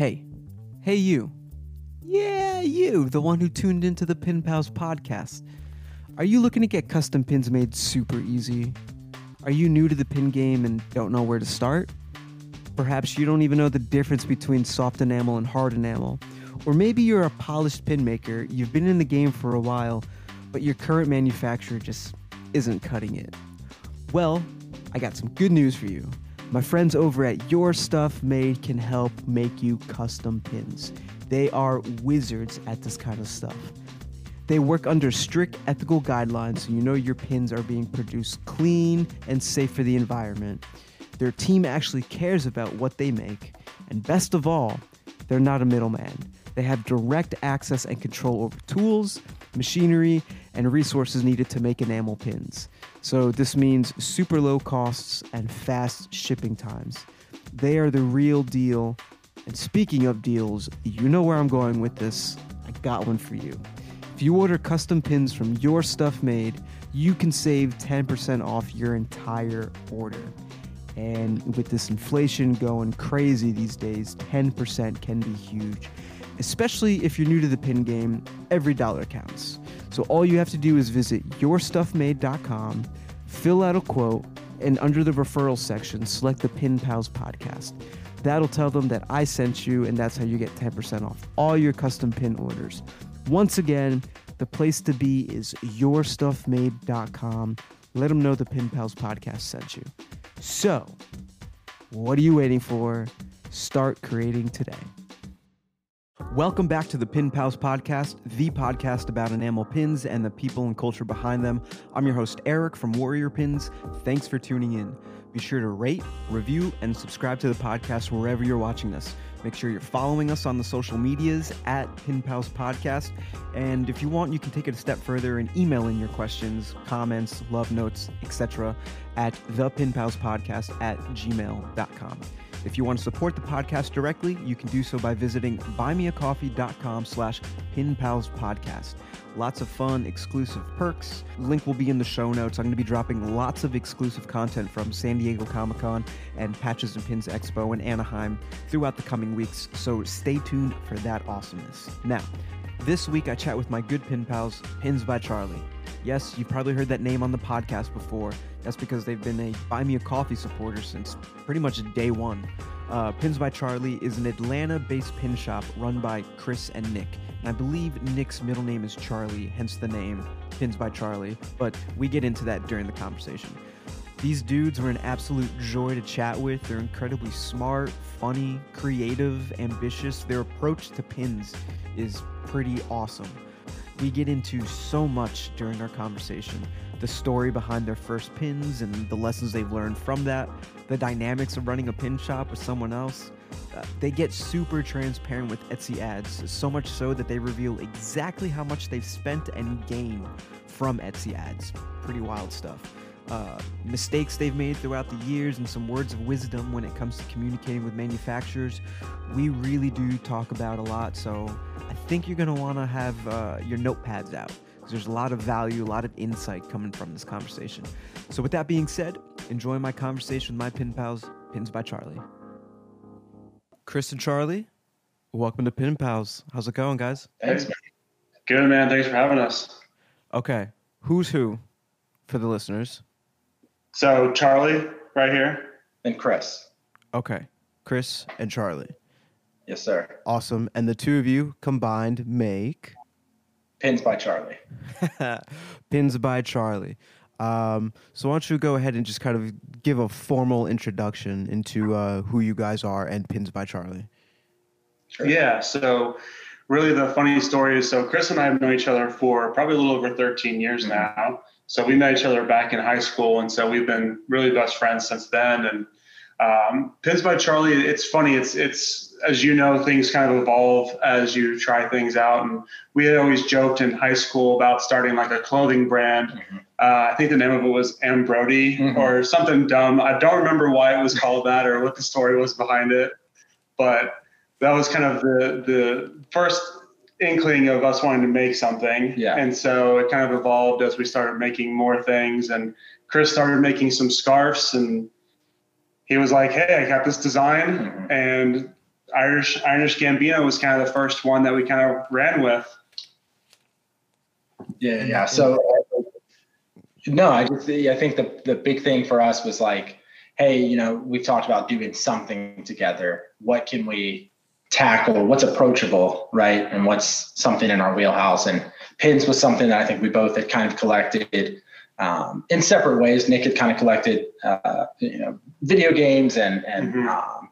Hey, hey, you. Yeah, you, the one who tuned into the Pin Pals podcast. Are you looking to get custom pins made super easy? Are you new to the pin game and don't know where to start? Perhaps you don't even know the difference between soft enamel and hard enamel. Or maybe you're a polished pin maker, you've been in the game for a while, but your current manufacturer just isn't cutting it. Well, I got some good news for you. My friends over at Your Stuff Made can help make you custom pins. They are wizards at this kind of stuff. They work under strict ethical guidelines so you know your pins are being produced clean and safe for the environment. Their team actually cares about what they make. And best of all, they're not a middleman. They have direct access and control over tools, machinery, and resources needed to make enamel pins. So this means super low costs and fast shipping times. They are the real deal. And speaking of deals, you know where I'm going with this. I got one for you. If you order custom pins from your stuff made, you can save 10% off your entire order. And with this inflation going crazy these days, 10% can be huge. Especially if you're new to the pin game, every dollar counts. So all you have to do is visit yourstuffmade.com, fill out a quote, and under the referral section, select the Pin Pals podcast. That'll tell them that I sent you, and that's how you get 10% off all your custom pin orders. Once again, the place to be is yourstuffmade.com. Let them know the Pin Pals podcast sent you. So, what are you waiting for? Start creating today. Welcome back to the Pin Pals podcast, the podcast about enamel pins and the people and culture behind them. I'm your host, Eric from Warrior Pins. Thanks for tuning in. Be sure to rate, review, and subscribe to the podcast wherever you're watching this. Make sure you're following us on the social medias at Pin Pals Podcast. And if you want, you can take it a step further and email in your questions, comments, love notes, etc. at thepinpalspodcast at gmail.com. If you want to support the podcast directly, you can do so by visiting buymeacoffee.com slash pinpalspodcast. Lots of fun, exclusive perks. Link will be in the show notes. I'm going to be dropping lots of exclusive content from San Diego Comic Con and Patches and Pins Expo in Anaheim throughout the coming weeks, so stay tuned for that awesomeness. Now, this week I chat with my good pin pals, Pins by Charlie. Yes, you've probably heard that name on the podcast before. That's because they've been a Buy Me a Coffee supporter since pretty much day one. Uh, Pins by Charlie is an Atlanta based pin shop run by Chris and Nick. And I believe Nick's middle name is Charlie, hence the name Pins by Charlie, but we get into that during the conversation. These dudes were an absolute joy to chat with. They're incredibly smart, funny, creative, ambitious. Their approach to pins is pretty awesome. We get into so much during our conversation the story behind their first pins and the lessons they've learned from that, the dynamics of running a pin shop with someone else. Uh, they get super transparent with Etsy ads, so much so that they reveal exactly how much they've spent and gained from Etsy ads. Pretty wild stuff. Uh, mistakes they've made throughout the years and some words of wisdom when it comes to communicating with manufacturers. We really do talk about a lot, so I think you're going to want to have uh, your notepads out because there's a lot of value, a lot of insight coming from this conversation. So, with that being said, enjoy my conversation with my pin pals, Pins by Charlie. Chris and Charlie, welcome to Pin Pals. How's it going, guys? Thanks, man. Good, man. Thanks for having us. Okay, who's who for the listeners? So, Charlie, right here. And Chris. Okay, Chris and Charlie. Yes, sir. Awesome. And the two of you combined make Pins by Charlie. Pins by Charlie. Um, so why don't you go ahead and just kind of give a formal introduction into uh, who you guys are and Pins by Charlie. Sure. Yeah. So really the funny story is so Chris and I have known each other for probably a little over 13 years mm-hmm. now. So we met each other back in high school, and so we've been really best friends since then. And um, Pins by Charlie, it's funny. It's it's as you know, things kind of evolve as you try things out. And we had always joked in high school about starting like a clothing brand. Mm-hmm. Uh, I think the name of it was M Brody mm-hmm. or something dumb. I don't remember why it was called that or what the story was behind it, but that was kind of the the first inkling of us wanting to make something. Yeah. And so it kind of evolved as we started making more things. And Chris started making some scarves and he was like, Hey, I got this design. Mm-hmm. And Irish Irish Gambino was kind of the first one that we kind of ran with. Yeah, yeah. So no, I just I think the the big thing for us was like, hey, you know, we've talked about doing something together. What can we tackle? What's approachable, right? And what's something in our wheelhouse? And pins was something that I think we both had kind of collected um, in separate ways. Nick had kind of collected, uh, you know, video games and and, Mhm. um,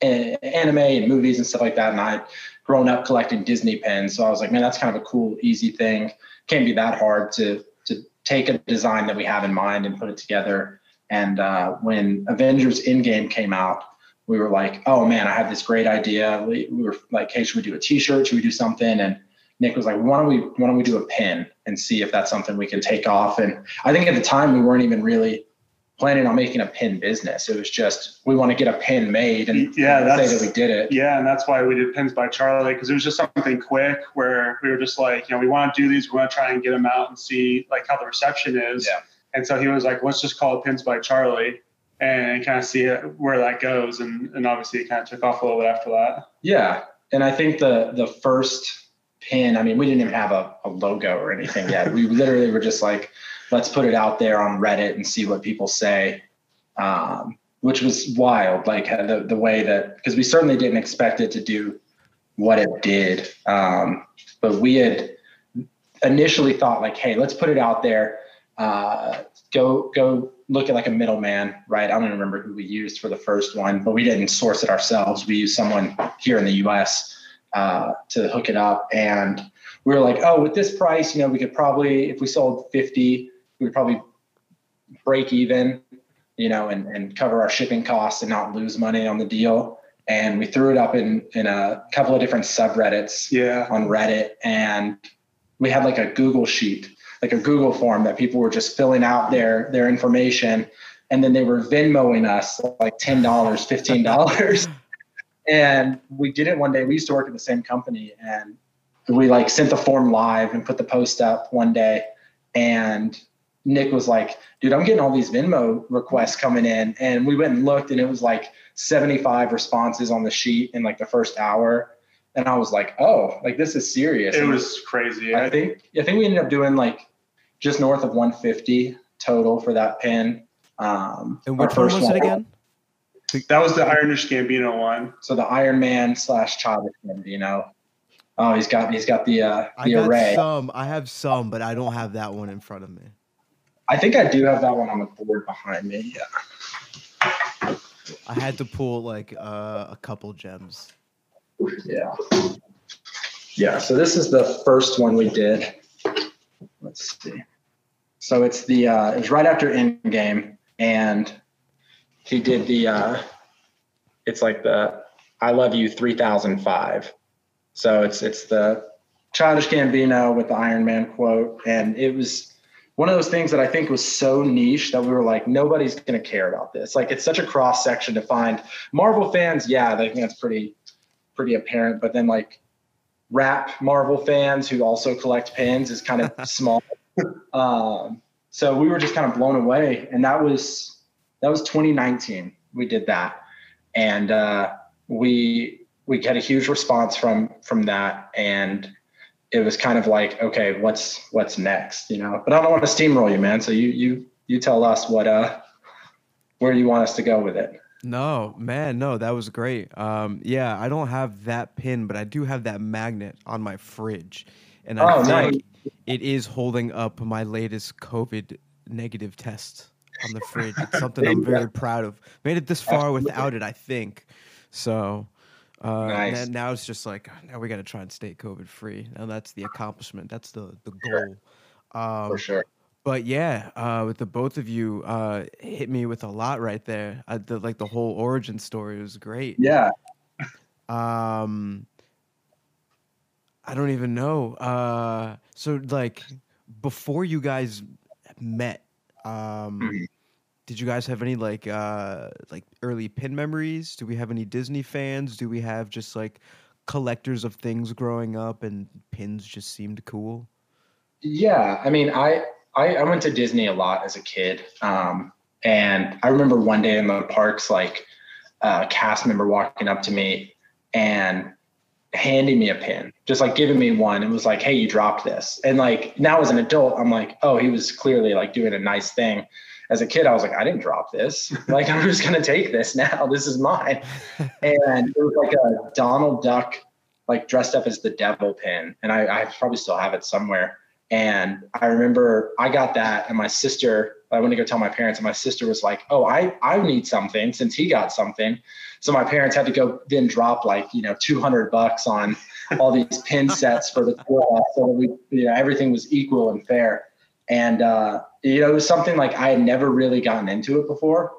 and anime and movies and stuff like that. And I had grown up collecting Disney pins, so I was like, man, that's kind of a cool, easy thing. Can't be that hard to to take a design that we have in mind and put it together. And uh, when Avengers Endgame came out, we were like, oh man, I have this great idea. We, we were like, hey, should we do a T-shirt? Should we do something? And Nick was like, why don't we why don't we do a pin and see if that's something we can take off? And I think at the time we weren't even really planning on making a pin business. It was just we want to get a pin made and Yeah, say that's- that we did it. Yeah, and that's why we did pins by Charlie because it was just something quick where we were just like, you know, we want to do these, we want to try and get them out and see like how the reception is. Yeah. And so he was like, let's just call it pins by Charlie and kind of see where that goes. And and obviously it kind of took off a little bit after that. Yeah, and I think the the first pin. I mean, we didn't even have a, a logo or anything yet. we literally were just like, let's put it out there on Reddit and see what people say. Um, which was wild, like uh, the the way that because we certainly didn't expect it to do what it did. Um, but we had initially thought like, hey, let's put it out there. Uh, go go look at like a middleman, right? I don't even remember who we used for the first one, but we didn't source it ourselves. We used someone here in the U.S. Uh, to hook it up, and we were like, oh, with this price, you know, we could probably, if we sold 50, we would probably break even, you know, and, and cover our shipping costs and not lose money on the deal. And we threw it up in in a couple of different subreddits Yeah. on Reddit, and we had like a Google sheet, like a Google form that people were just filling out their their information, and then they were Venmoing us like ten dollars, fifteen dollars. and we did it one day. We used to work at the same company, and we like sent the form live and put the post up one day, and Nick was like, "Dude, I'm getting all these Venmo requests coming in," and we went and looked, and it was like 75 responses on the sheet in like the first hour. And I was like, oh, like this is serious. It was crazy. I think I think we ended up doing like just north of 150 total for that pin. Um, And our which one first was it again? that was the Irish Gambino one. So the Iron Man slash Childish Gambino. Oh, he's got he's got the uh, I the got array. some. I have some, but I don't have that one in front of me. I think I do have that one on the board behind me. Yeah. I had to pull like uh, a couple gems. Yeah. Yeah. So this is the first one we did. Let's see. So it's the uh, it was right after Endgame, and he did the. Uh, it's like the "I Love You" 3005. So it's it's the Childish Gambino with the Iron Man quote, and it was one of those things that I think was so niche that we were like, nobody's gonna care about this. Like it's such a cross section to find. Marvel fans, yeah, they think that's pretty pretty apparent. But then like rap Marvel fans who also collect pins is kind of small. Um, so we were just kind of blown away, and that was that was 2019. We did that, and uh, we we had a huge response from from that, and it was kind of like, okay, what's what's next, you know? But I don't want to steamroll you, man. So you you you tell us what uh where you want us to go with it. No, man, no, that was great. Um, yeah, I don't have that pin, but I do have that magnet on my fridge, and I Oh, think nice. it is holding up my latest COVID negative test on the fridge. It's something I'm very proud of. Made it this far Absolutely. without it, I think. So. Uh, Nice. now, it's just like now we got to try and stay COVID free. Now that's the accomplishment. That's the the goal. Um, For sure. but yeah, uh, with the both of you, uh, hit me with a lot right there. Uh, the, like the whole origin story was great. Yeah. Um, I don't even know. Uh, so like before you guys met, um, Mhm. did you guys have any like uh like early pin memories? Do we have any Disney fans? Do we have just like collectors of things growing up and pins just seemed cool? Yeah, I mean, I, I I went to Disney a lot as a kid, um, and I remember one day in the parks, like a cast member walking up to me and handing me a pin, just like giving me one. and was like, hey, you dropped this. And like now as an adult, I'm like, oh, he was clearly like doing a nice thing. As a kid, I was like, I didn't drop this. like I'm just gonna take this now. This is mine. and it was like a Donald Duck, like dressed up as the devil pin. And I, I probably still have it somewhere. And I remember I got that, and my sister, I went to go tell my parents, and my sister was like, "Oh, I I need something since he got something." So my parents had to go then drop like you know 200 bucks on all these pin sets for the tour, so we you know everything was equal and fair. And uh, you know it was something like I had never really gotten into it before,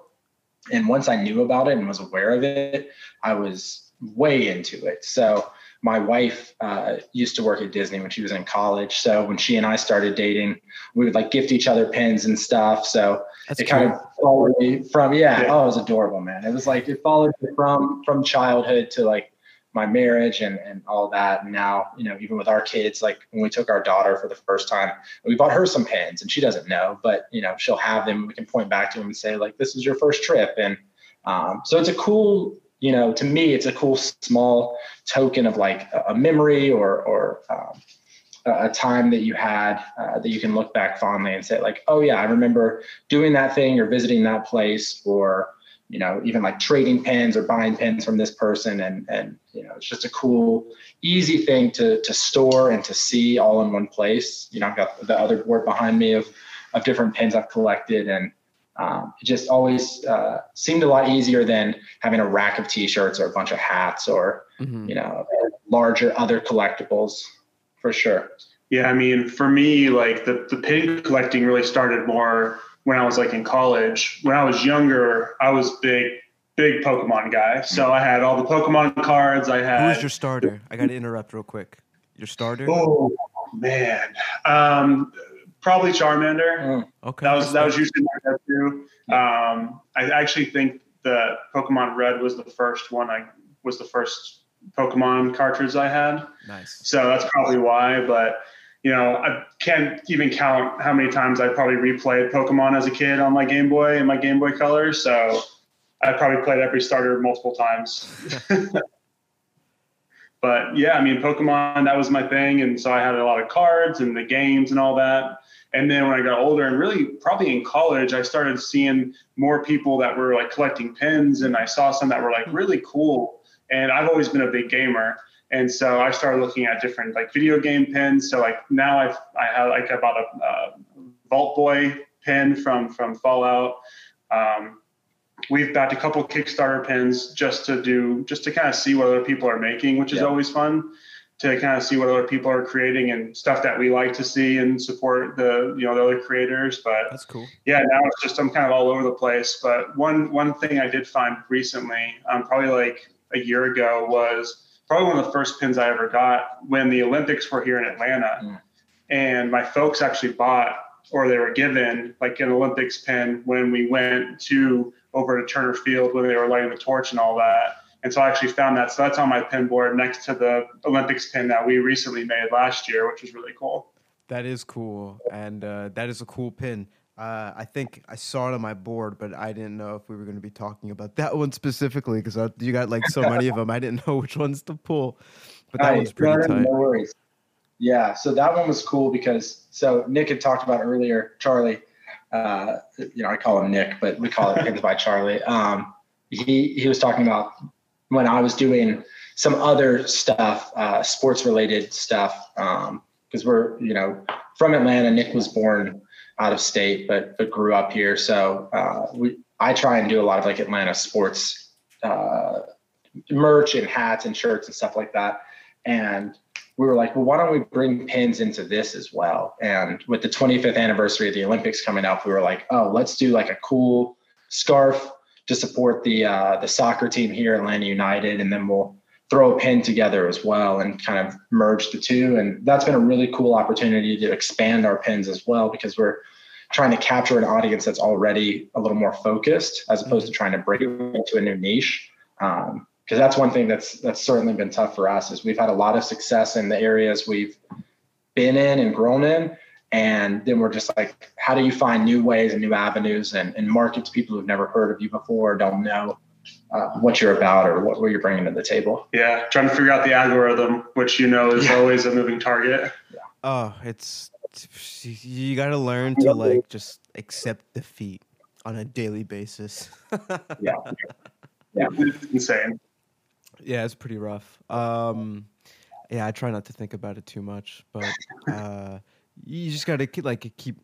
and once I knew about it and was aware of it, I was way into it. So my wife uh, used to work at Disney when she was in college. So when she and I started dating, we would like gift each other pins and stuff. So That's it kind of followed me from yeah, yeah, Oh, it was adorable, man. It was like it followed me from from childhood to like my marriage and and all that. And now, you know, even with our kids, like when we took our daughter for the first time, we bought her some pins and she doesn't know, but you know, she'll have them. We can point back to them and say, like, this is your first trip. And um, so it's a cool you know, to me, it's a cool small token of like a, memory or or um, a time that you had uh, that you can look back fondly and say like, oh yeah, I remember doing that thing or visiting that place or you know even like trading pins or buying pins from this person. And and you know it's just a cool easy thing to to store and to see all in one place. You know i've got the other board behind me of of different pins i've collected and um, it just always uh, seemed a lot easier than having a rack of t-shirts or a bunch of hats or mm-hmm. you know larger other collectibles for sure. Yeah i mean for me like the, the pin collecting really started more when i was like in college. When i was younger i was big big pokemon guy. So i had all the pokemon cards i had who's your starter? I gotta interrupt real quick. Your starter? Oh man. Um, probably Charmander. Mm, okay. That was that was usually my go-to. Um, I actually think the Pokemon Red was the first one. I was the first Pokemon cartridge I had. Nice. So that's probably why. But you know, I can't even count how many times I probably replayed Pokemon as a kid on my Game Boy and my Game Boy Color. So I probably played every starter multiple times. but yeah, I mean, Pokemon, that was my thing. And so I had a lot of cards and the games and all that. And then when I got older and really probably in college, I started seeing more people that were like collecting pins and I saw some that were like really cool. And I've always been a big gamer. And so I started looking at different like video game pins. So like now I've, I have like I bought a, a Vault Boy pin from, from Fallout. Um, we've backed a couple Kickstarter pins just to do, just to kind of see what other people are making, which is yeah. always fun to kind of see what other people are creating and stuff that we like to see and support the you know the other creators but that's cool. yeah now it's just i'm kind of all over the place but one one thing i did find recently um, probably like a year ago was probably one of the first pins i ever got when the olympics were here in atlanta. Mm. and my folks actually bought or they were given like an olympics pin when we went to over to turner field when they were lighting the torch and all that and so I actually found that. So that's on my pin board next to the Olympics pin that we recently made last year, which was really cool. That is cool. And uh, that is a cool pin. Uh, I think I saw it on my board, but I didn't know if we were going to be talking about that one specifically because you got like so many of them. I didn't know which ones to pull, but that right. one's pretty no, tight. No worries. Yeah, so that one was cool because so Nick had talked about earlier, Charlie. Uh, you know, I call him Nick, but we call it pins by Charlie. Um, he he was talking about when I was doing some other stuff, uh, sports related stuff, because um, we're, you know, from Atlanta. Nick was born out of state, but but grew up here. So uh, we, I try and do a lot of like Atlanta sports uh, merch and hats and shirts and stuff like that. And we were like, well, why don't we bring pins into this as well? And with the 25th anniversary of the Olympics coming up, we were like, oh, let's do like a cool scarf to support the uh, the soccer team here, at Atlanta United, and then we'll throw a pin together as well and kind of merge the two. And that's been a really cool opportunity to expand our pins as well because we're trying to capture an audience that's already a little more focused as opposed to mm-hmm. trying to break it into a new niche. Um, because that's one thing that's that's certainly been tough for us is we've had a lot of success in the areas we've been in and grown in and then we're just like, how do you find new ways and new avenues and, and market to people who've never heard of you before, don't know uh, what you're about or what, what you're bringing to the table. Yeah, trying to figure out the algorithm, which you know is Yeah. always a moving target. Oh, it's you got to learn to like just accept defeat on a daily basis. Yeah, yeah. It's insane. yeah, it's pretty rough. Um, yeah, I try not to think about it too much, but uh, you just got to keep like keep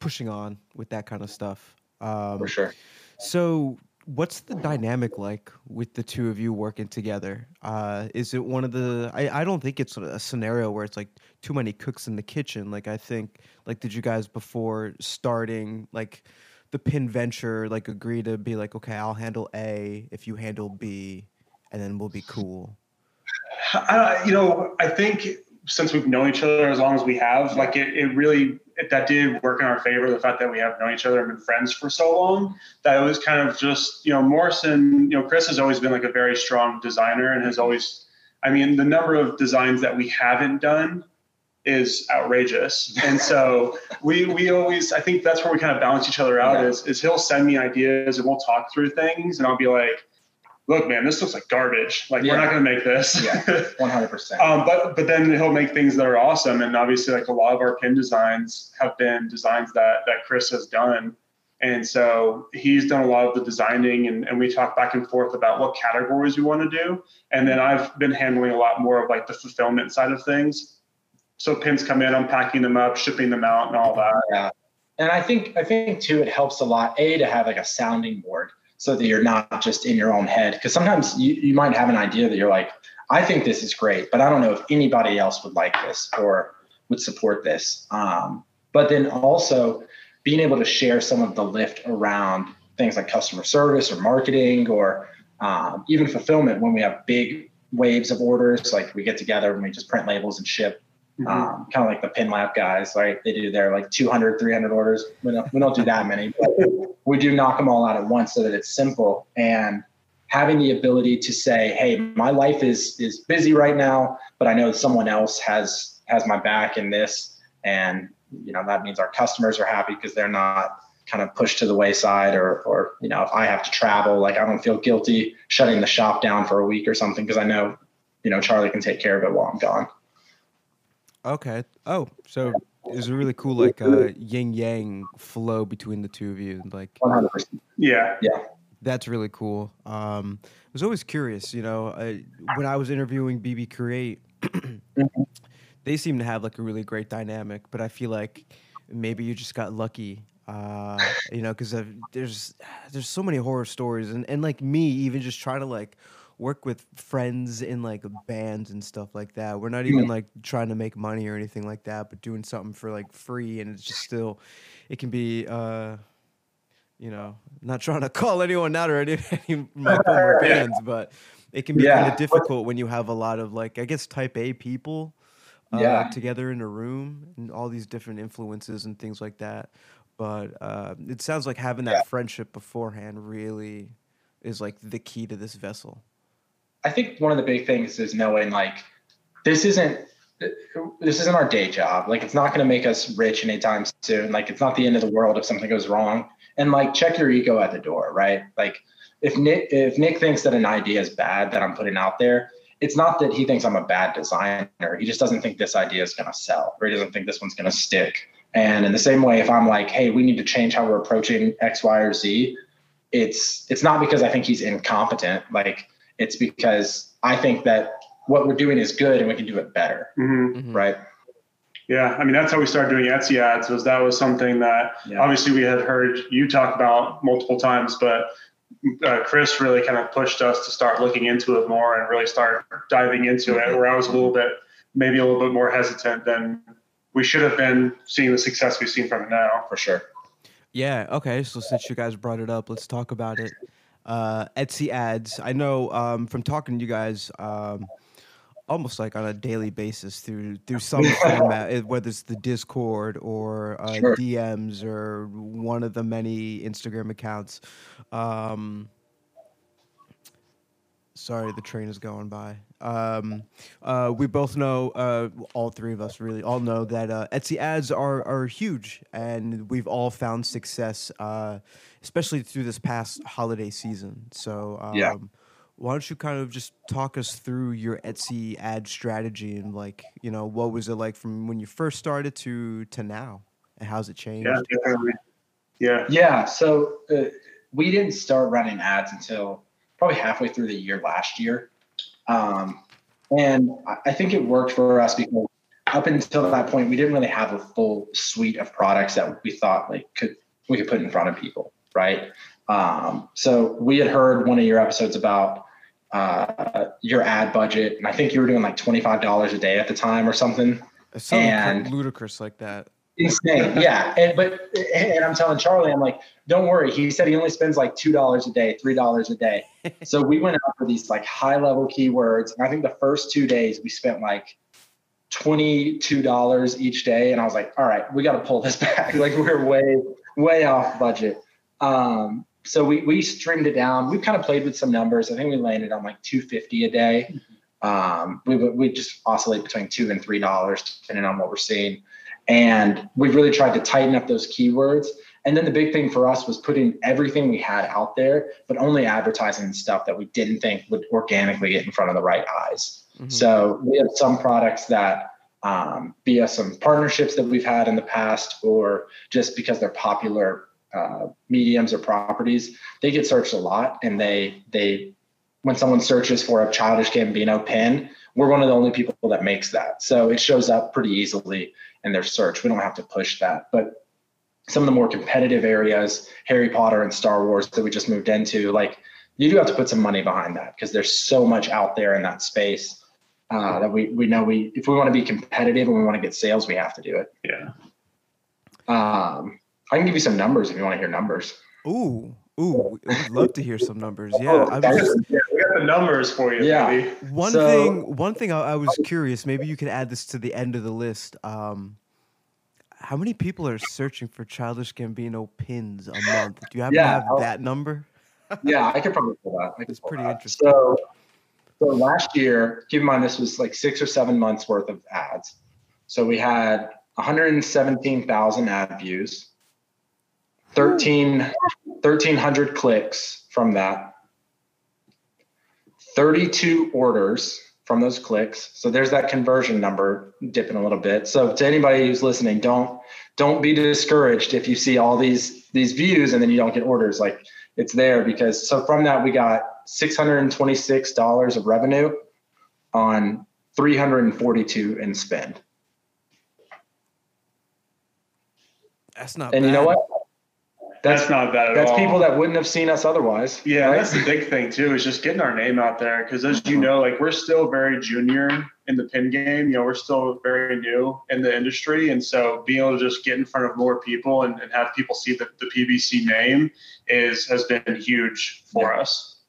pushing on with that kind of stuff. Um, For sure. So, what's the dynamic like with the two of you working together? Uh, is it one of the? I, I don't think it's a scenario where it's like too many cooks in the kitchen. Like I think, like, did you guys before starting like the pin venture like agree to be like, okay, I'll handle A if you handle B, and then we'll be cool. I, you know, I think since we've known each other as long as we have, like it, it really it, that did work in our favor. The fact that we have known each other and been friends for so long, that it was kind of just you know Morrison. You know, Chris has always been like a very strong designer and has mm-hmm. always. I mean, the number of designs that we haven't done is outrageous, and so we we always. I think that's where we kind of balance each other out. Yeah. Is is he'll send me ideas and we'll talk through things, and I'll be like. Look, man, this looks like garbage. Like we're not going to make this. Yeah. 100%. Um, but but then he'll make things that are awesome, and obviously, like a lot of our pin designs have been designs that that Chris has done, and so he's done a lot of the designing, and, and we talk back and forth about what categories we want to do, and then I've been handling a lot more of like the fulfillment side of things. So pins come in, I'm packing them up, shipping them out, and all that. Yeah. And I think I think too it helps a lot a to have like a sounding board so that you're not just in your own head. Because sometimes you, you might have an idea that you're like I think this is great but I don't know if anybody else would like this or would support this. Um, but then also being able to share some of the lift around things like customer service or marketing or um, even fulfillment when we have big waves of orders like we get together and we just print labels and ship Mhm. um, kind of like the pin lab guys right? They do their like 200 300 orders. We don't, we don't do that many but we do knock them all out at once so that it's simple. And having the ability to say hey my life is is busy right now but i know someone else has has my back in this and you know that means our customers are happy because they're not kind of pushed to the wayside or or you know if i have to travel like i don't feel guilty shutting the shop down for a week or something because i know you know charlie can take care of it while i'm gone Okay. Oh, so there's a really cool like uh, yin yang flow between the two of you. Like 100% Yeah. That's really cool. Um, I was always curious, you know, I, when I was interviewing BB Create, they seem to have like a really great dynamic, but I feel like maybe you just got lucky, uh, you know, because there's there's so many horror stories, and and like me, even just trying to like work with friends in like bands and stuff like that. We're not even like trying to make money or anything like that, but doing something for like free, and it's just still, it can be. Uh, you know, not trying to call anyone out or any, any of my former bands, but it can be Yeah. kind of difficult when you have a lot of like, I guess, type A people uh, Yeah. together in a room and all these different influences and things like that. But uh, it sounds like having that Yeah. friendship beforehand really is like the key to this vessel. I think one of the big things is knowing like this isn't this isn't our day job. Like it's not going to make us rich anytime soon. Like it's not the end of the world if something goes wrong. And like check your ego at the door, right? Like if Nick if Nick thinks that an idea is bad that I'm putting out there, it's not that he thinks I'm a bad designer. He just doesn't think this idea is going to sell, or he doesn't think this one's going to stick. And in the same way, if I'm like, hey, we need to change how we're approaching X, Y, or Z, it's it's not because I think he's incompetent. Like it's because I think that what we're doing is good and we can do it better, hmm Mhm. right? Yeah, I mean that's how we started doing Etsy ads. Was that was something that Yeah. obviously we had heard you talk about multiple times, but uh, Chris really kind of pushed us to start looking into it more and really start diving into it. Where I was a little bit, maybe a little bit more hesitant than we should have been, seeing the success we've seen from it now. For sure. Yeah. Okay. So since you guys brought it up, let's talk about it. Uh, Etsy ads. I know um, from talking to you guys, um, almost like on a daily basis through through some format, whether it's the Discord or uh, Sure. DMs or one of the many Instagram accounts. Um, Sorry, the train is going by. Um, uh, we both know, uh, all three of us really all know that uh, Etsy ads are are huge, and we've all found success, uh, especially through this past holiday season. So, um, Yeah. why don't you kind of just talk us through your Etsy ad strategy and like, you know, what was it like from when you first started to to now, and how's it changed? Yeah, definitely. Yeah. Yeah. So uh, we didn't start running ads until probably halfway through the year last year. Um, and I- I think it worked for us because up until that point, we didn't really have a full suite of products that we thought like could we could put in front of people, right? Um, so we had heard one of your episodes about uh, your ad budget, and I think you were doing like twenty five dollars a day at the time or something. Sounded and- ludicrous like that. insane yeah. And but and i'm telling charlie i'm like don't worry he said he only spends like two dollars a day three dollars a day. So we went out for these like high level keywords and i think the first two days we spent like $22 each day and i was like all right we got to pull this back. Like we're way way off budget um so we we streamed it down we kind of played with some numbers i think we landed on like 250 a day um we would we just oscillate between two and three dollars depending on what we're seeing and we've really tried to tighten up those keywords. And then the big thing for us was putting everything we had out there, but only advertising stuff that we didn't think would organically get in front of the right eyes. Mhm. So we have some products that, um, via some partnerships that we've had in the past, or just because they're popular uh, mediums or properties, they get searched a lot, and they they when someone searches for a childish Gambino pin, we're one of the only people that makes that. So it shows up pretty easily in their search. We don't have to push that. But some of the more competitive areas, Harry Potter and Star Wars that we just moved into, like you do have to put some money behind that because there's so much out there in that space uh, that we we know we if we want to be competitive and we want to get sales, we have to do it. Yeah. Um, I can give you some numbers if you want to hear numbers. Ooh, ooh, we'd love to hear some numbers. Yeah, Oh, I was just, Yeah, we got the numbers for you, Yeah. baby. one So- thing. One thing I, I was curious. Maybe you could add this to the end of the list. Um, how many people are searching for Childish Gambino pins a month? Do you happen Yeah, to have that number? yeah, I could probably pull that. It's pull pretty that. interesting. So, so last year, keep in mind this was like six or seven months worth of ads. So we had 117,000 ad views, 13, 1,300 clicks from that, 32 orders from those clicks. So there's that conversion number dipping a little bit. So to anybody who's listening, don't don't be discouraged if you see all these these views and then you don't get orders. Like it's there because so from that we got $626 of revenue on 342 in spend. That's not. And you know what? That's not bad at That's all. people that wouldn't have seen us otherwise. Yeah, right? that's the big thing too, is just getting our name out there. Because as you know, like we're still very junior in the pin game. You know, we're still very new in the industry, and so being able to just get in front of more people and, and have people see the, the PBC name is has been huge for us.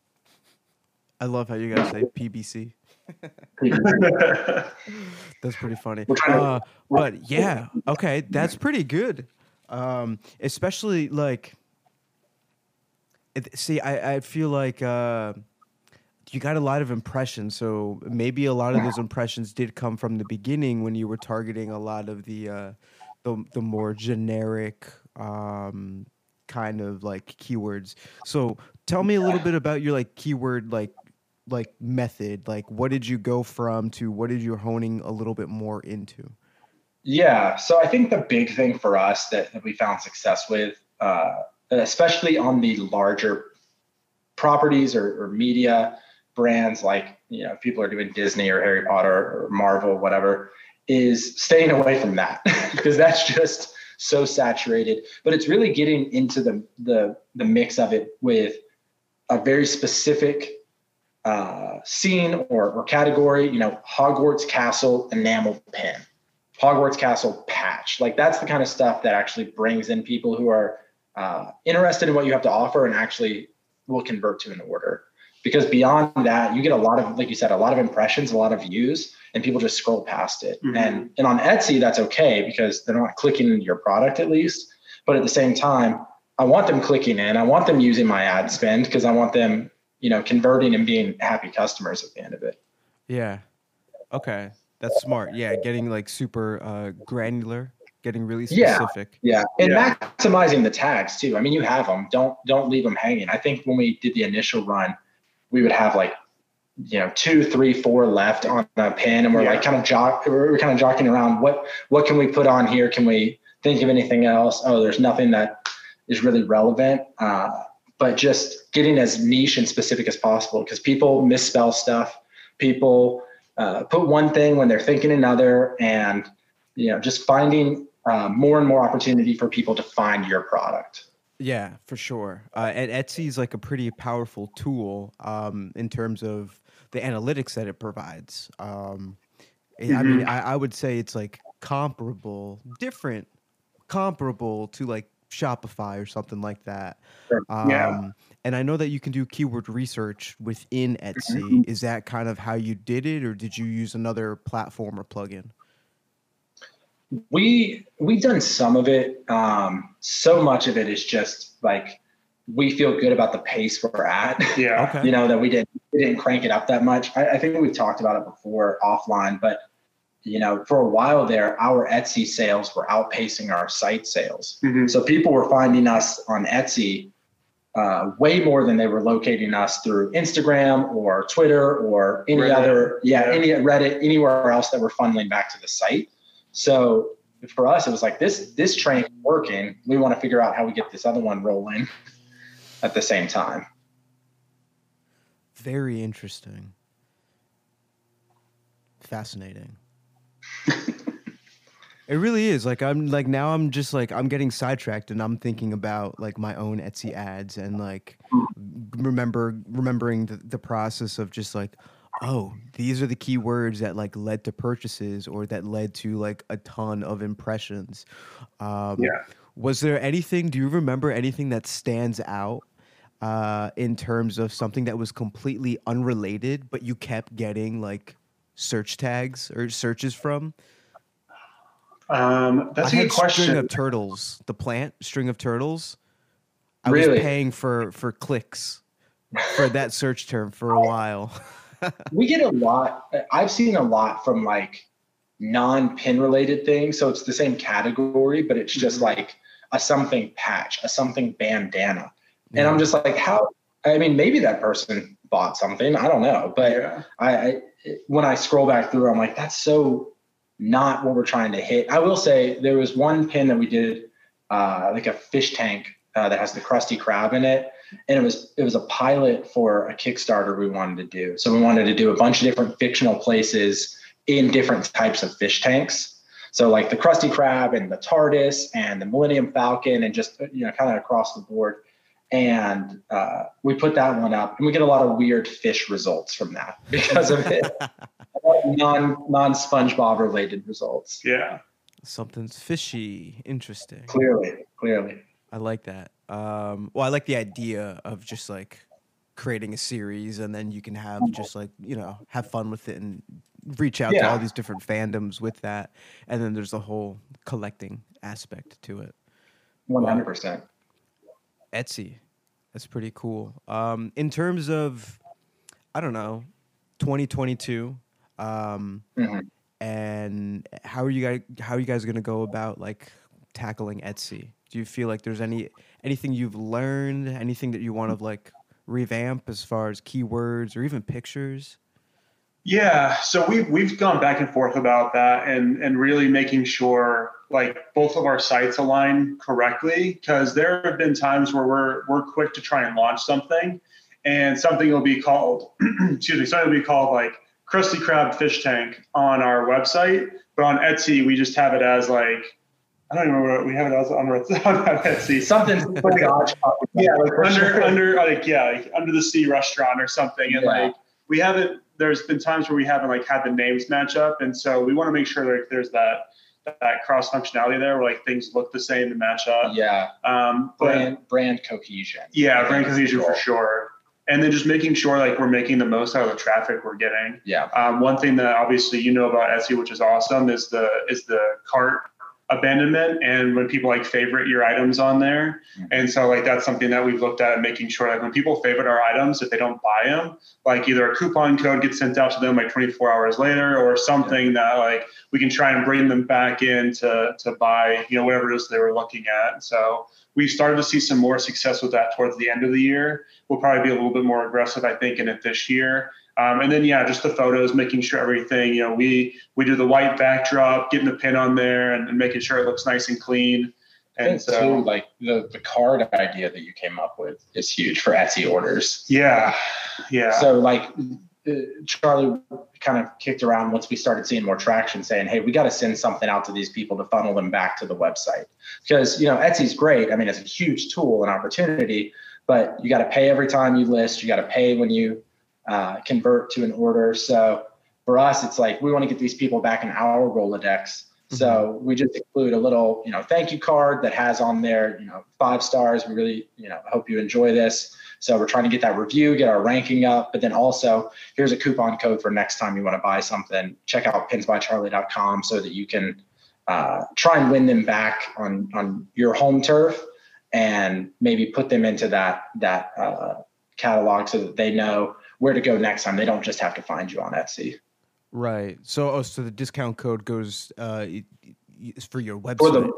I love how you guys say PBC. That's pretty funny. We're trying to- Uh, but yeah, okay, that's pretty good. Um, especially like, it, see, I, I feel like uh, you got a lot of impressions, so maybe a lot of those impressions did come from the beginning when you were targeting a lot of the uh, the, the more generic um, kind of like keywords. So tell me a little bit about your like keyword like like method like what did you go from to what did you honing a little bit more into Yeah. So I think the big thing for us that, that we found success with, uh, especially on the larger properties or, or media brands, like, you know, people are doing Disney or Harry Potter or Marvel, whatever, is staying away from that because that's just so saturated. But it's really getting into the, the, the mix of it with a very specific uh, scene or, or category, you know, Hogwarts Castle enamel pin. Hogwarts Castle patch. Like that's the kind of stuff that actually brings in people who are uh, interested in what you have to offer and actually will convert to an order. Because beyond that, you get a lot of, like you said, a lot of impressions, a lot of views, and people just scroll past it. Mhm. And and on Etsy, that's okay because they're not clicking into your product at least. But at the same time, I want them clicking in. I want them using my ad spend because I want them, you know, converting and being happy customers at the end of it. Yeah. Okay. That's smart. Yeah, getting like super uh, granular, getting really specific. Yeah, and Yeah. maximizing the tags too. I mean, you have them. Don't don't leave them hanging. I think when we did the initial run, we would have like, you know, two, three, four left on a pin, and we're like kind of jock. We're kind of jockeying around. What what can we put on here? Can we think of anything else? Oh, there's nothing that is really relevant. Uh, but just getting as niche and specific as possible because people misspell stuff. People uh, put one thing when they're thinking another, and you know, just finding uh, more and more opportunity for people to find your product. Yeah, for sure. Uh, and Etsy is like a pretty powerful tool um, in terms of the analytics that it provides. Um, I I mean, I, I would say it's like comparable, different, comparable to like Shopify or something like that. Sure. Um, Yeah. And I know that you can do keyword research within Etsy. Is that kind of how you did it, or did you use another platform or plugin? We we've done some of it. Um, so much of it is just like we feel good about the pace we're at. Yeah. Okay. you know that we didn't we didn't crank it up that much. I, I think we've talked about it before offline, but you know for a while there, our Etsy sales were outpacing our site sales. Mhm. So people were finding us on Etsy uh, way more than they were locating us through Instagram or Twitter or any Reddit. other, yeah, Yeah. any Reddit, anywhere else that were funneling back to the site. So for us, it was like this this train working. We want to figure out how we get this other one rolling at the same time. Very interesting. Fascinating. it really is. Like I'm like now I'm just like I'm getting sidetracked and I'm thinking about like my own Etsy ads and like remember remembering the, the process of just like oh these are the keywords that like led to purchases or that led to like a ton of impressions um Yeah. was there anything do you remember anything that stands out uh in terms of something that was completely unrelated but you kept getting like search tags or searches from Um, that's I a had good string of turtles. The plant string of turtles. I was paying for for clicks for that search term for a while. We get a lot i've seen a lot from like non-pin related things so it's the same category but it's just Mhm. like a something patch a something bandana. And i'm just like how i mean maybe that person bought something i don't know but yeah. I, I when i scroll back through i'm like that's so not what we're trying to hit. I will say there was one pin that we did uh, like a fish tank uh, that has the Krusty Krab in it. And it was it was a pilot for a kickstarter we wanted to do. So we wanted to do a bunch of different fictional places in different types of fish tanks. So like the krusty krab and the tardis and the millennium falcon and just you know kind of across the board. And uh, we put that one up and we get a lot of weird fish results from that because of it non non spongebob related results Yeah. Something's fishy. Interesting. clearly clearly I like that. Um, well, I like the idea of just like creating a series and then you can have just like, you know, have fun with it and reach out to all these different fandoms with that. And then there's a whole collecting aspect to it. 100% Etsy. That's pretty cool. Um, in terms of, I don't know, 2022, um, Mhm. and how are you guys? How are you guys going to go about like tackling Etsy? Do you feel like there's any anything you've learned, anything that you want to like revamp as far as keywords or even pictures? Yeah, so we've we've gone back and forth about that, and and really making sure like both of our sites align correctly, because there have been times where we're we're quick to try and launch something, and something will be called, excuse me, something will be called like Krusty Krab Fish Tank on our website, but on Etsy we just have it as like I don't even remember what we have it as on, on Etsy. something like yeah, like under under like yeah, like under the sea restaurant or something, and Yeah. like we haven't. There's been times where we haven't like had the names match up, and so we want to make sure like there's that that cross functionality there, where like things look the same and match up. yeah Um, but brand brand cohesion yeah, brand cohesion for sure, and then just making sure like we're making the most out of the traffic we're getting. yeah Um, one thing that obviously you know about Etsy, which is awesome, is the is the cart abandonment and when people like favorite your items on there. Mhm. And so like that's something that we've looked at making sure like when people favorite our items, if they don't buy them, like either a coupon code gets sent out to them like 24 hours later or something that like we can try and bring them back in to, to buy, you know, whatever it is they were looking at. So we started to see some more success with that towards the end of the year. We'll probably be a little bit more aggressive, I think, in it this year. Um, and then yeah, just the photos, making sure everything, you know, we we do the white backdrop, getting the pin on there, and, and making sure it looks nice and clean. And so too, like the the card idea that you came up with is huge for Etsy orders. yeah, yeah, So like Charlie kind of kicked around once we started seeing more traction, saying, "Hey, we got to send something out to these people to funnel them back to the website." Because you know Etsy's great. I mean, it's a huge tool and opportunity, but you got to pay every time you list. You got to pay when you uh, convert to an order. So for us, it's like we want to get these people back in our Rolodex. So we just include a little, you know, thank you card that has on there, you know, five stars. We really, you know, hope you enjoy this. So we're trying to get that review, get our ranking up, but then also here's a coupon code for next time you want to buy something. Check out pinsbycharlie.com so that you can uh, try and win them back on on your home turf and maybe put them into that that uh, catalog so that they know where to go next time. They don't just have to find you on Etsy Right. So, oh, so the discount code goes uh, y- y- is for your website. for the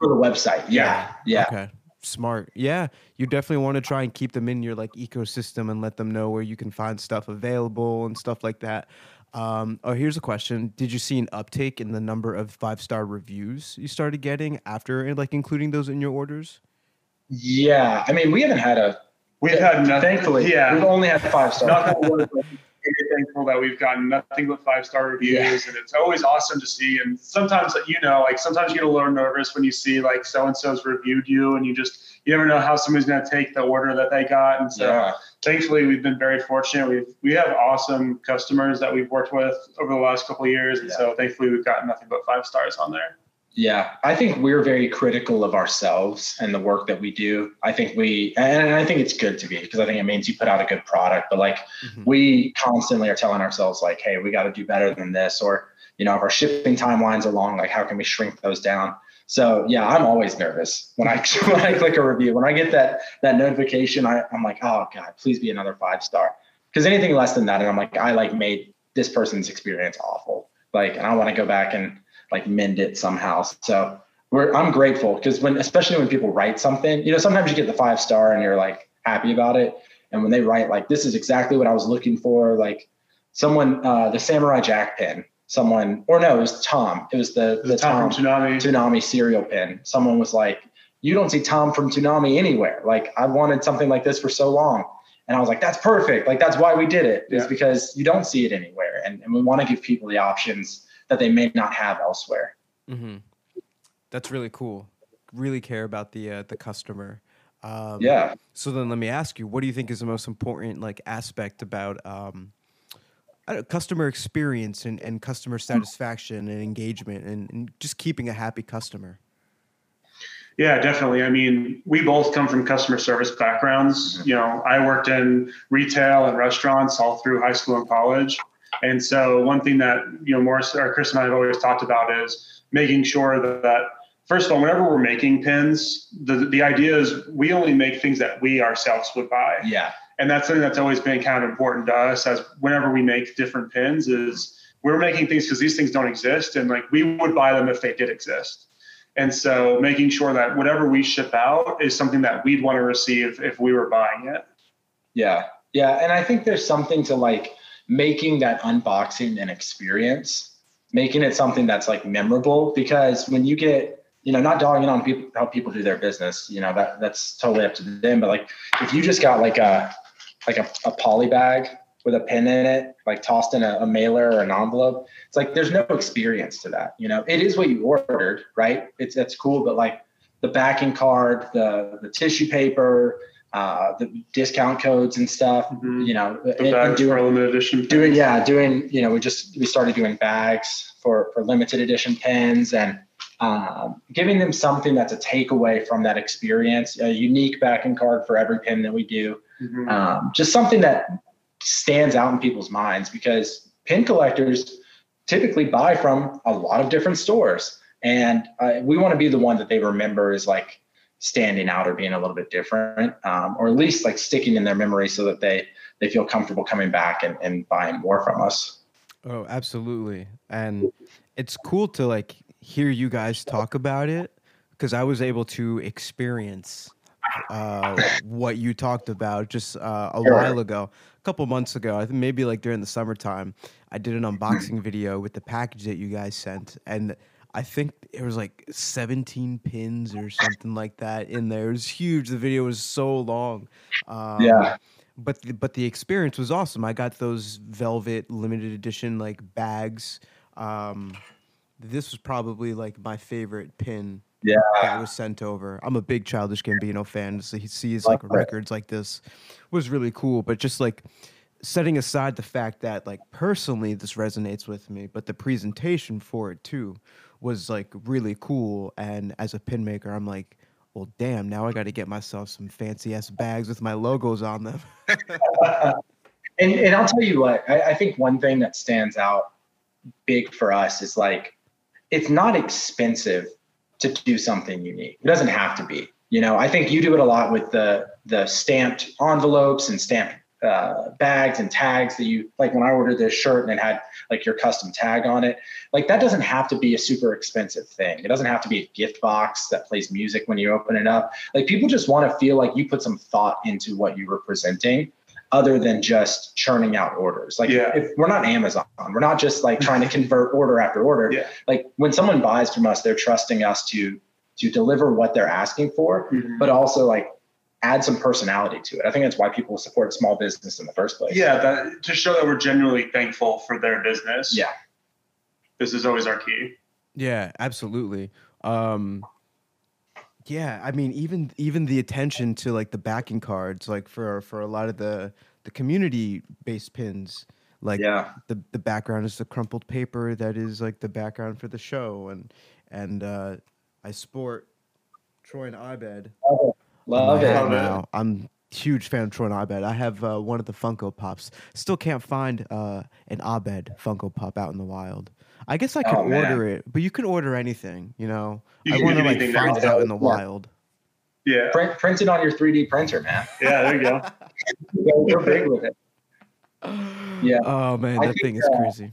for the website. Yeah, yeah. Okay. Smart. Yeah. You definitely want to try and keep them in your like ecosystem and let them know where you can find stuff available and stuff like that. Um, oh, here's a question. Did you see an uptake in the number of five star reviews you started getting after like including those in your orders? Yeah, I mean, we haven't had a. we've had nothing. Thankfully, yeah, we've only had five stars. Knock on thankful that we've gotten nothing but five star reviews, Yeah. and it's always awesome to see. And sometimes, you know, like sometimes you get a little nervous when you see like so and so's reviewed you, and you just you never know how somebody's going to take the order that they got. And so, Yeah. thankfully, we've been very fortunate. We've we have awesome customers that we've worked with over the last couple of years, and Yeah. so thankfully, we've gotten nothing but five stars on there. Yeah, I think we're very critical of ourselves and the work that we do. I think we, and I think it's good to be because I think it means you put out a good product. But like, Mhm. we constantly are telling ourselves, like, hey, we got to do better than this, or you know, if our shipping timelines are long, like, how can we shrink those down? So yeah, I'm always nervous when I when I click a review. When I get that that notification, I, I'm like, oh god, please be another five star. Because anything less than that, and I'm like, I like made this person's experience awful. Like, and I want to go back and like mend it somehow. So we're I'm grateful because when especially when people write something, you know, sometimes you get the five star and you're like happy about it. And when they write like this is exactly what I was looking for, like someone uh the Samurai Jack pin, someone or no, it was Tom. It was the The the Tom Tom from Tsunami. Toonami cereal pin. Someone was like, You don't see Tom from Toonami anywhere. Like I wanted something like this for so long. And I was like, that's perfect. Like that's why we did it. Is Yeah. because you don't see it anywhere. And, and we want to give people the options that they may not have elsewhere. Mm-hmm. That's really cool. Really care about the uh, the customer. Um, Yeah. So then, let me ask you: What do you think is the most important like aspect about um, I don't, customer experience and, and customer satisfaction and engagement and, and just keeping a happy customer? Yeah, definitely. I mean, we both come from customer service backgrounds. Mhm. You know, I worked in retail and restaurants all through high school and college. And so one thing that, you know, Morris or Chris and I have always talked about is making sure that, that first of all, whenever we're making pins, the, the idea is we only make things that we ourselves would buy Yeah. and that's something that's always been kind of important to us as whenever we make different pins is we're making things because these things don't exist and like we would buy them if they did exist and so making sure that whatever we ship out is something that we'd want to receive if we were buying it Yeah. Yeah. And I think there's something to like making that unboxing an experience, making it something that's like memorable because when you get, you know, not dogging on people how people do their business, you know, that that's totally up to them. But like if you just got like a like a, a poly bag with a pin in it, like tossed in a, a mailer or an envelope, it's like there's no experience to that. You know, it is what you ordered, right? It's that's cool, but like the backing card, the the tissue paper, uh, the discount codes and stuff. Mhm. You know, the and- doing- for limited edition doing yeah doing you know we just we started doing bags for for limited edition pens and um, giving them something that's a takeaway from that experience a unique backing card for every pin that we do Mhm. um, just something that stands out in people's minds because pin collectors typically buy from a lot of different stores and uh, we want to be the one that they remember is like standing out or being a little bit different, um, or at least like sticking in their memory so that they they feel comfortable coming back and, and buying more from us. Oh, absolutely. And it's cool to like hear you guys talk about it because I was able to experience uh, what you talked about just uh, a while ago, a couple months ago. I think maybe like during the summertime, I did an unboxing video with the package that you guys sent, and I think it was like 17 pins or something like that in there. It was huge. The video was so long. Um, Yeah. but the, but the experience was awesome. I got those velvet limited edition like bags. Um, this was probably like my favorite pin Yeah. that was sent over. I'm a big Childish Gambino fan, so he sees like records like this was really cool. But just like setting aside the fact that like personally this resonates with me, but the presentation for it too was like really cool. And as a pin maker, I'm like, well, damn, now I got to get myself some fancy ass bags with my logos on them. and, and I'll tell you what, I, I think one thing that stands out big for us is like, it's not expensive to do something unique. It doesn't have to be. You know, I think you do it a lot with the the stamped envelopes and stamped uh, bags and tags that you like. When I ordered this shirt and it had like your custom tag on it, like that doesn't have to be a super expensive thing. It doesn't have to be a gift box that plays music when you open it up. Like people just want to feel like you put some thought into what you were presenting other than just churning out orders. Like Yeah. if we're not Amazon, we're not just like trying to convert order after order. Yeah. Like when someone buys from us, they're trusting us to to deliver what they're asking for, Mhm. but also like add some personality to it. I think that's why people support small business in the first place. Yeah, that, to show that we're genuinely thankful for their business. Yeah. This is always our key. Yeah, absolutely. Um yeah, I mean even even the attention to like the backing cards like for for a lot of the the community based pins like Yeah. the the background is the crumpled paper that is like the background for the show and and uh I sport Troy and Abed on Love it. hat Love it. now. I'm a huge fan of Troy and Abed. I have uh, one of the Funko Pops. Still can't find uh, an Abed Funko Pop out in the wild. I guess I could Oh, order it, but you can order anything. You know, You I can want to like anything find it out in the Yeah. wild. Yeah. Print, print it on your 3D printer, man. Yeah, there you go. Go, go big with it. Yeah. Oh man, I that think, thing is uh, crazy.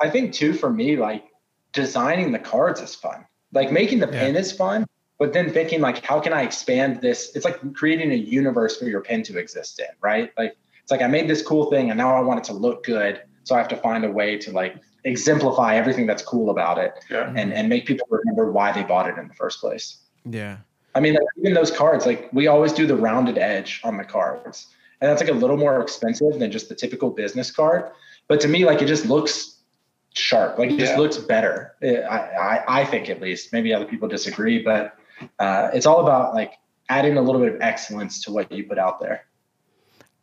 I think too for me, like designing the cards is fun. Like making the Yeah. pin is fun, but then thinking like, how can I expand this? It's like creating a universe for your pin to exist in, right? Like it's like I made this cool thing and now I want it to look good. So I have to find a way to like exemplify everything that's cool about it Yeah. and, and make people remember why they bought it in the first place. Yeah, I mean, like, even those cards, like we always do the rounded edge on the cards. And that's like a little more expensive than just the typical business card. But to me, like it just looks sharp. Like it just looks better. I, I, I think at least. Maybe other people disagree, but uh, it's all about like adding a little bit of excellence to what you put out there.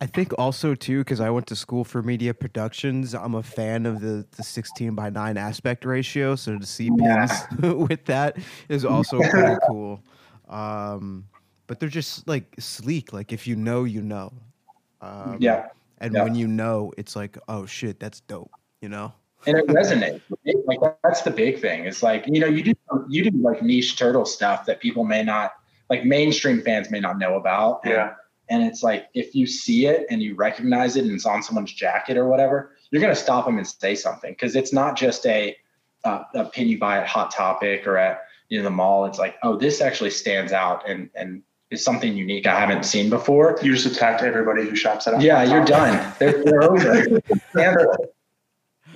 I think also too because I went to school for media productions. I'm a fan of the the 16 by 9 aspect ratio, so to see pins with that is also pretty cool. Um, but they're just like sleek. Like if you know, you know. Um, yeah. And yeah. when you know, it's like, oh shit, that's dope. You know? And it resonates. Like that's the big thing. It's like you know you do you do like niche turtle stuff that people may not like mainstream fans may not know about. And- Yeah. And it's like if you see it and you recognize it and it's on someone's jacket or whatever, you're gonna stop them and say something because it's not just a uh, a pin you buy at Hot Topic or at you know the mall. It's like oh this actually stands out and and is something unique I haven't seen before. You just attacked everybody who shops at Yeah, you're done. They're, they're over.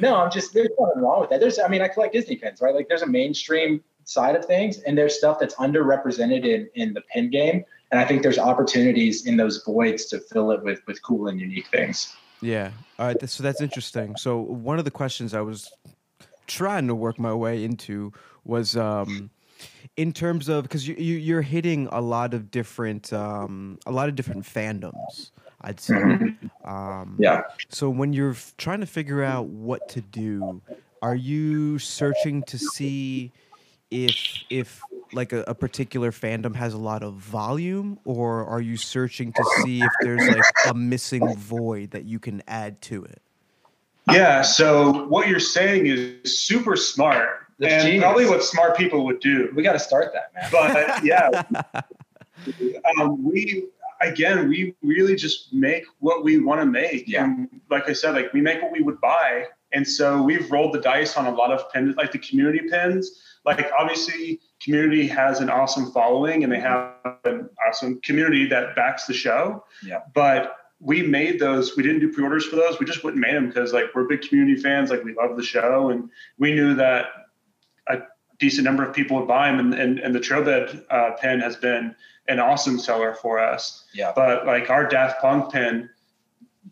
No, I'm just there's nothing wrong with that. There's I mean I collect Disney pins, right? Like there's a mainstream side of things and there's stuff that's underrepresented in in the pin game. And I think there's opportunities in those voids to fill it with with cool and unique things. Yeah. All right. So that's interesting. So one of the questions I was trying to work my way into was um, in terms of because you, you you're hitting a lot of different um, a lot of different fandoms. I'd say. Um, Yeah. So when you're f- trying to figure out what to do, are you searching to see if if like a, a particular fandom has a lot of volume, or are you searching to see if there's like a missing void that you can add to it? Yeah. So what you're saying is super smart That's and genius. probably what smart people would do. we got to start that, man. But yeah, um, we again we really just make what we want to make. Yeah. And like I said, like we make what we would buy, and so we've rolled the dice on a lot of pins, like the community pins. Like obviously, community has an awesome following, and they have an awesome community that backs the show. Yeah. But we made those. We didn't do pre-orders for those. We just wouldn't make them because like we're big community fans. Like we love the show, and we knew that a decent number of people would buy them. And and, and the Trobed uh, pin has been an awesome seller for us. Yeah. But like our Daft Punk pin,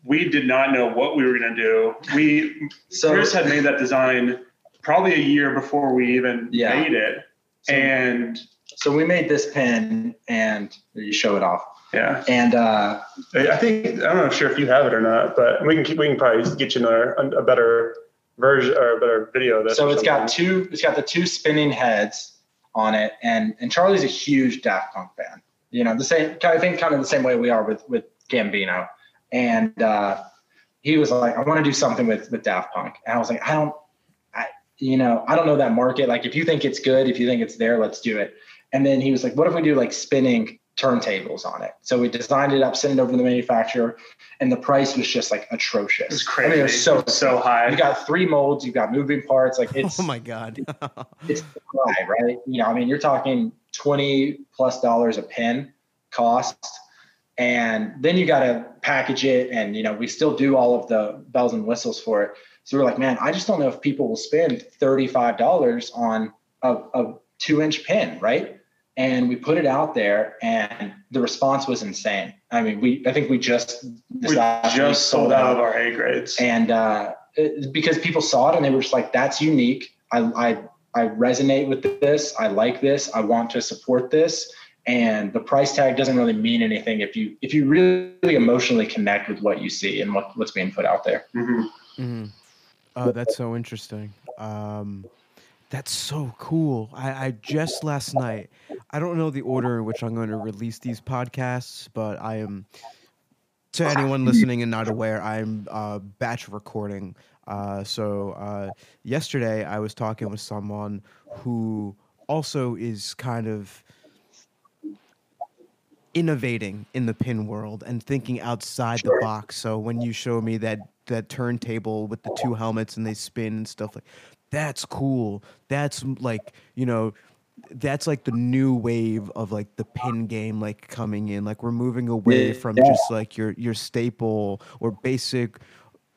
we did not know what we were going to do. We So Chris had made that design probably a year before we even Yeah. made it, So- and so we made this pin, and you show it off, yeah. and uh, I think I'm not sure if you have it or not, but we can keep, we can probably get you another a better version or a better video of this. so it's got two. It's got the two spinning heads on it, and and Charlie's a huge Daft Punk fan. You know, the same. I think kind of the same way we are with with Gambino, and uh, he was like, I want to do something with with Daft Punk, and I was like, I don't, I you know, I don't know that market. Like, if you think it's good, if you think it's there, let's do it. And then he was like, what if we do like spinning turntables on it? So we designed it up, sent it over to the manufacturer, and the price was just like atrocious. It was I mean, it was so so high. You got three molds, you've got moving parts, like it's oh my god. it's high, right? You know, I mean, you're talking 20 plus dollars a pin cost. And then you got to package it. And, you know, we still do all of the bells and whistles for it. So we're like, man, I just don't know if people will spend $35 on a, a two inch pin, right? And we put it out there and the response was insane. I mean, we, I think we just, this we last week just sold out of our A grades. and uh, it- because people saw it and they were just like, "That's unique. I, I I resonate with this. I like this. I want to support this." And the price tag doesn't really mean anything if you if you really emotionally connect with what you see and what, what's being put out there. Mhm. Mhm. Oh, that's so interesting. Um, that's so cool. I, I just last night, I don't know the order in which I'm going to release these podcasts, but I am, to anyone listening and not aware, I'm uh, batch recording. Uh, so uh, yesterday I was talking with someone who also is kind of innovating in the pin world and thinking outside Sure. the box. So when you show me that that turntable with the two helmets and they spin and stuff like that's cool. That's like, you know, that's like the new wave of like the pin game like coming in. Like we're moving away Yeah. from just like your your staple or basic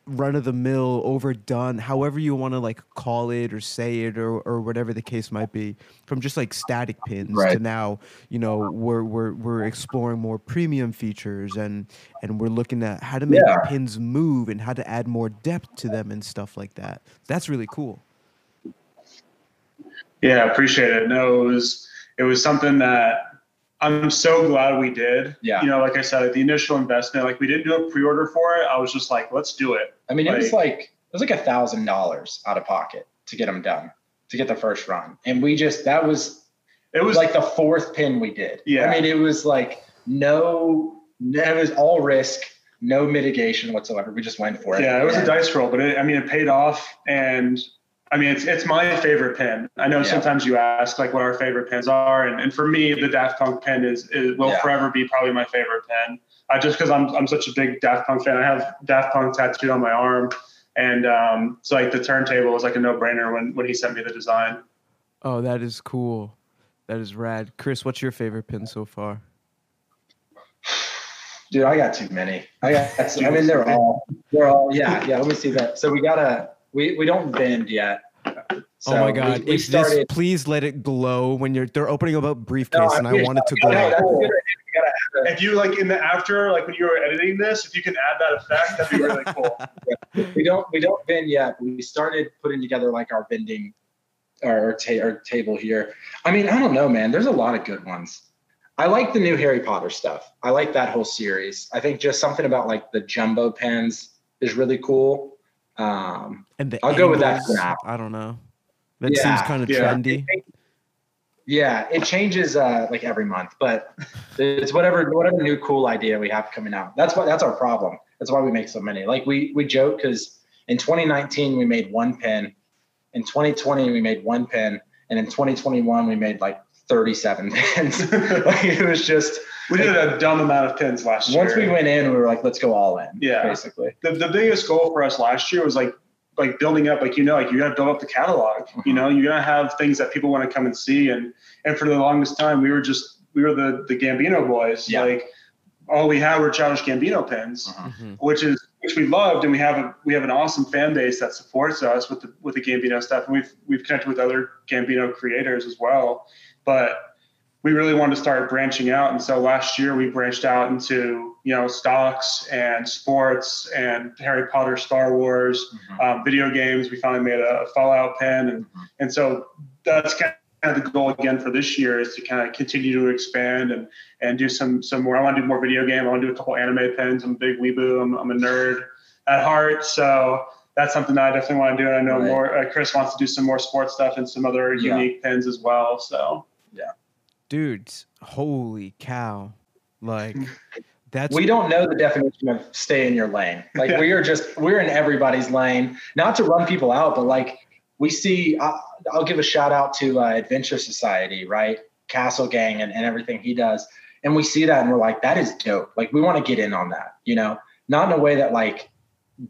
run of the mill overdone however you want to like call it or say it or, or whatever the case might be from just like static pins to now you know we're, we're we're exploring more premium features and and we're looking at how to make Yeah. pins move and how to add more depth to them and stuff like that that's really cool Yeah, appreciate it. No, it was it was something that I'm so glad we did. Yeah. You know, like I said, the initial investment, like we didn't do a pre-order for it. I was just like, let's do it. I mean, it was like it was like a thousand dollars out of pocket to get them done to get the first run, and we just that was It was like the fourth pin we did. Yeah. I mean, it was like no, it was all risk, no mitigation whatsoever. We just went for it. yeah, it was a dice roll, but it, I mean, it paid off. And I mean, it's it's my favorite pin. I know Yeah. sometimes you ask like what our favorite pins are, and, and for me, the Daft Punk pin is, is will Yeah. forever be probably my favorite pin. Uh, just because I'm I'm such a big Daft Punk fan. I have Daft Punk tattooed on my arm, and um, so like the turntable was like a no brainer when when he sent me the design. oh that is cool that is rad chris what's your favorite pin so far Dude, I got too many. I got. I mean, they're all. They're all. Yeah, yeah. Let me see that. So we gotta. We we don't bend yet. So oh my god We, if started. this please let it glow when you're they're opening up a briefcase No, and i we- want it to no, glow that's a good idea. We gotta have If you like in the after, like when you were editing this, if you can add that effect, that'd be really cool. a- we don't we don't bend yet. But we started putting together like our bending, our ta- our table here. I mean, I don't know, man. There's a lot of good ones. I like the new Harry Potter stuff. I like that whole series. I think just something about like the jumbo pens is really cool. Um, and the I'll go with that for now. i don't know that Yeah, seems kind of yeah. trendy Yeah, it changes uh, like every month, but it's whatever whatever new cool idea we have coming out. That's what that's our problem. That's why we make so many. Like we we joke because in 2019 we made one pin, in 2020 we made one pin, and in 2021 we made like 37 pins. like it was just we did a dumb amount of pins last year. once we went in, we were like, let's go all in. Yeah. basically. the, the biggest goal for us last year was like like building up like you know like you got to build up the catalog you know? You're gonna have things that people want to come and see and and for the longest time we were just we were the the gambino boys. Yeah. like all we had were childish gambino pins Mhm. which is which we loved and we have a we have an awesome fan base that supports us with the with the gambino stuff and we've we've connected with other gambino creators as well. But we really wanted to start branching out. And so last year we branched out into you know stocks and sports and harry potter star wars um, video games. We finally made a, fallout pen. And and so that's kind of the goal again for this year is to kind of continue to expand and and do some some more. I want to do more video game. I want to do a couple anime pens. I'm a big weeboo. I'm, I'm a nerd at heart. So that's something that i definitely want to do. And i know Right. more uh, chris wants to do some more sports stuff and some other Yeah. unique pens as well. So Dudes, holy cow. Like that's we don't know the definition of stay in your lane. Like Yeah. we are just we're in everybody's lane, not to run people out, but like we see. I, I'll give a shout out to uh, Adventure Society, right? Castle Gang and, and everything he does, and we see that and we're like, that is dope. Like we want to get in on that, you know, not in a way that like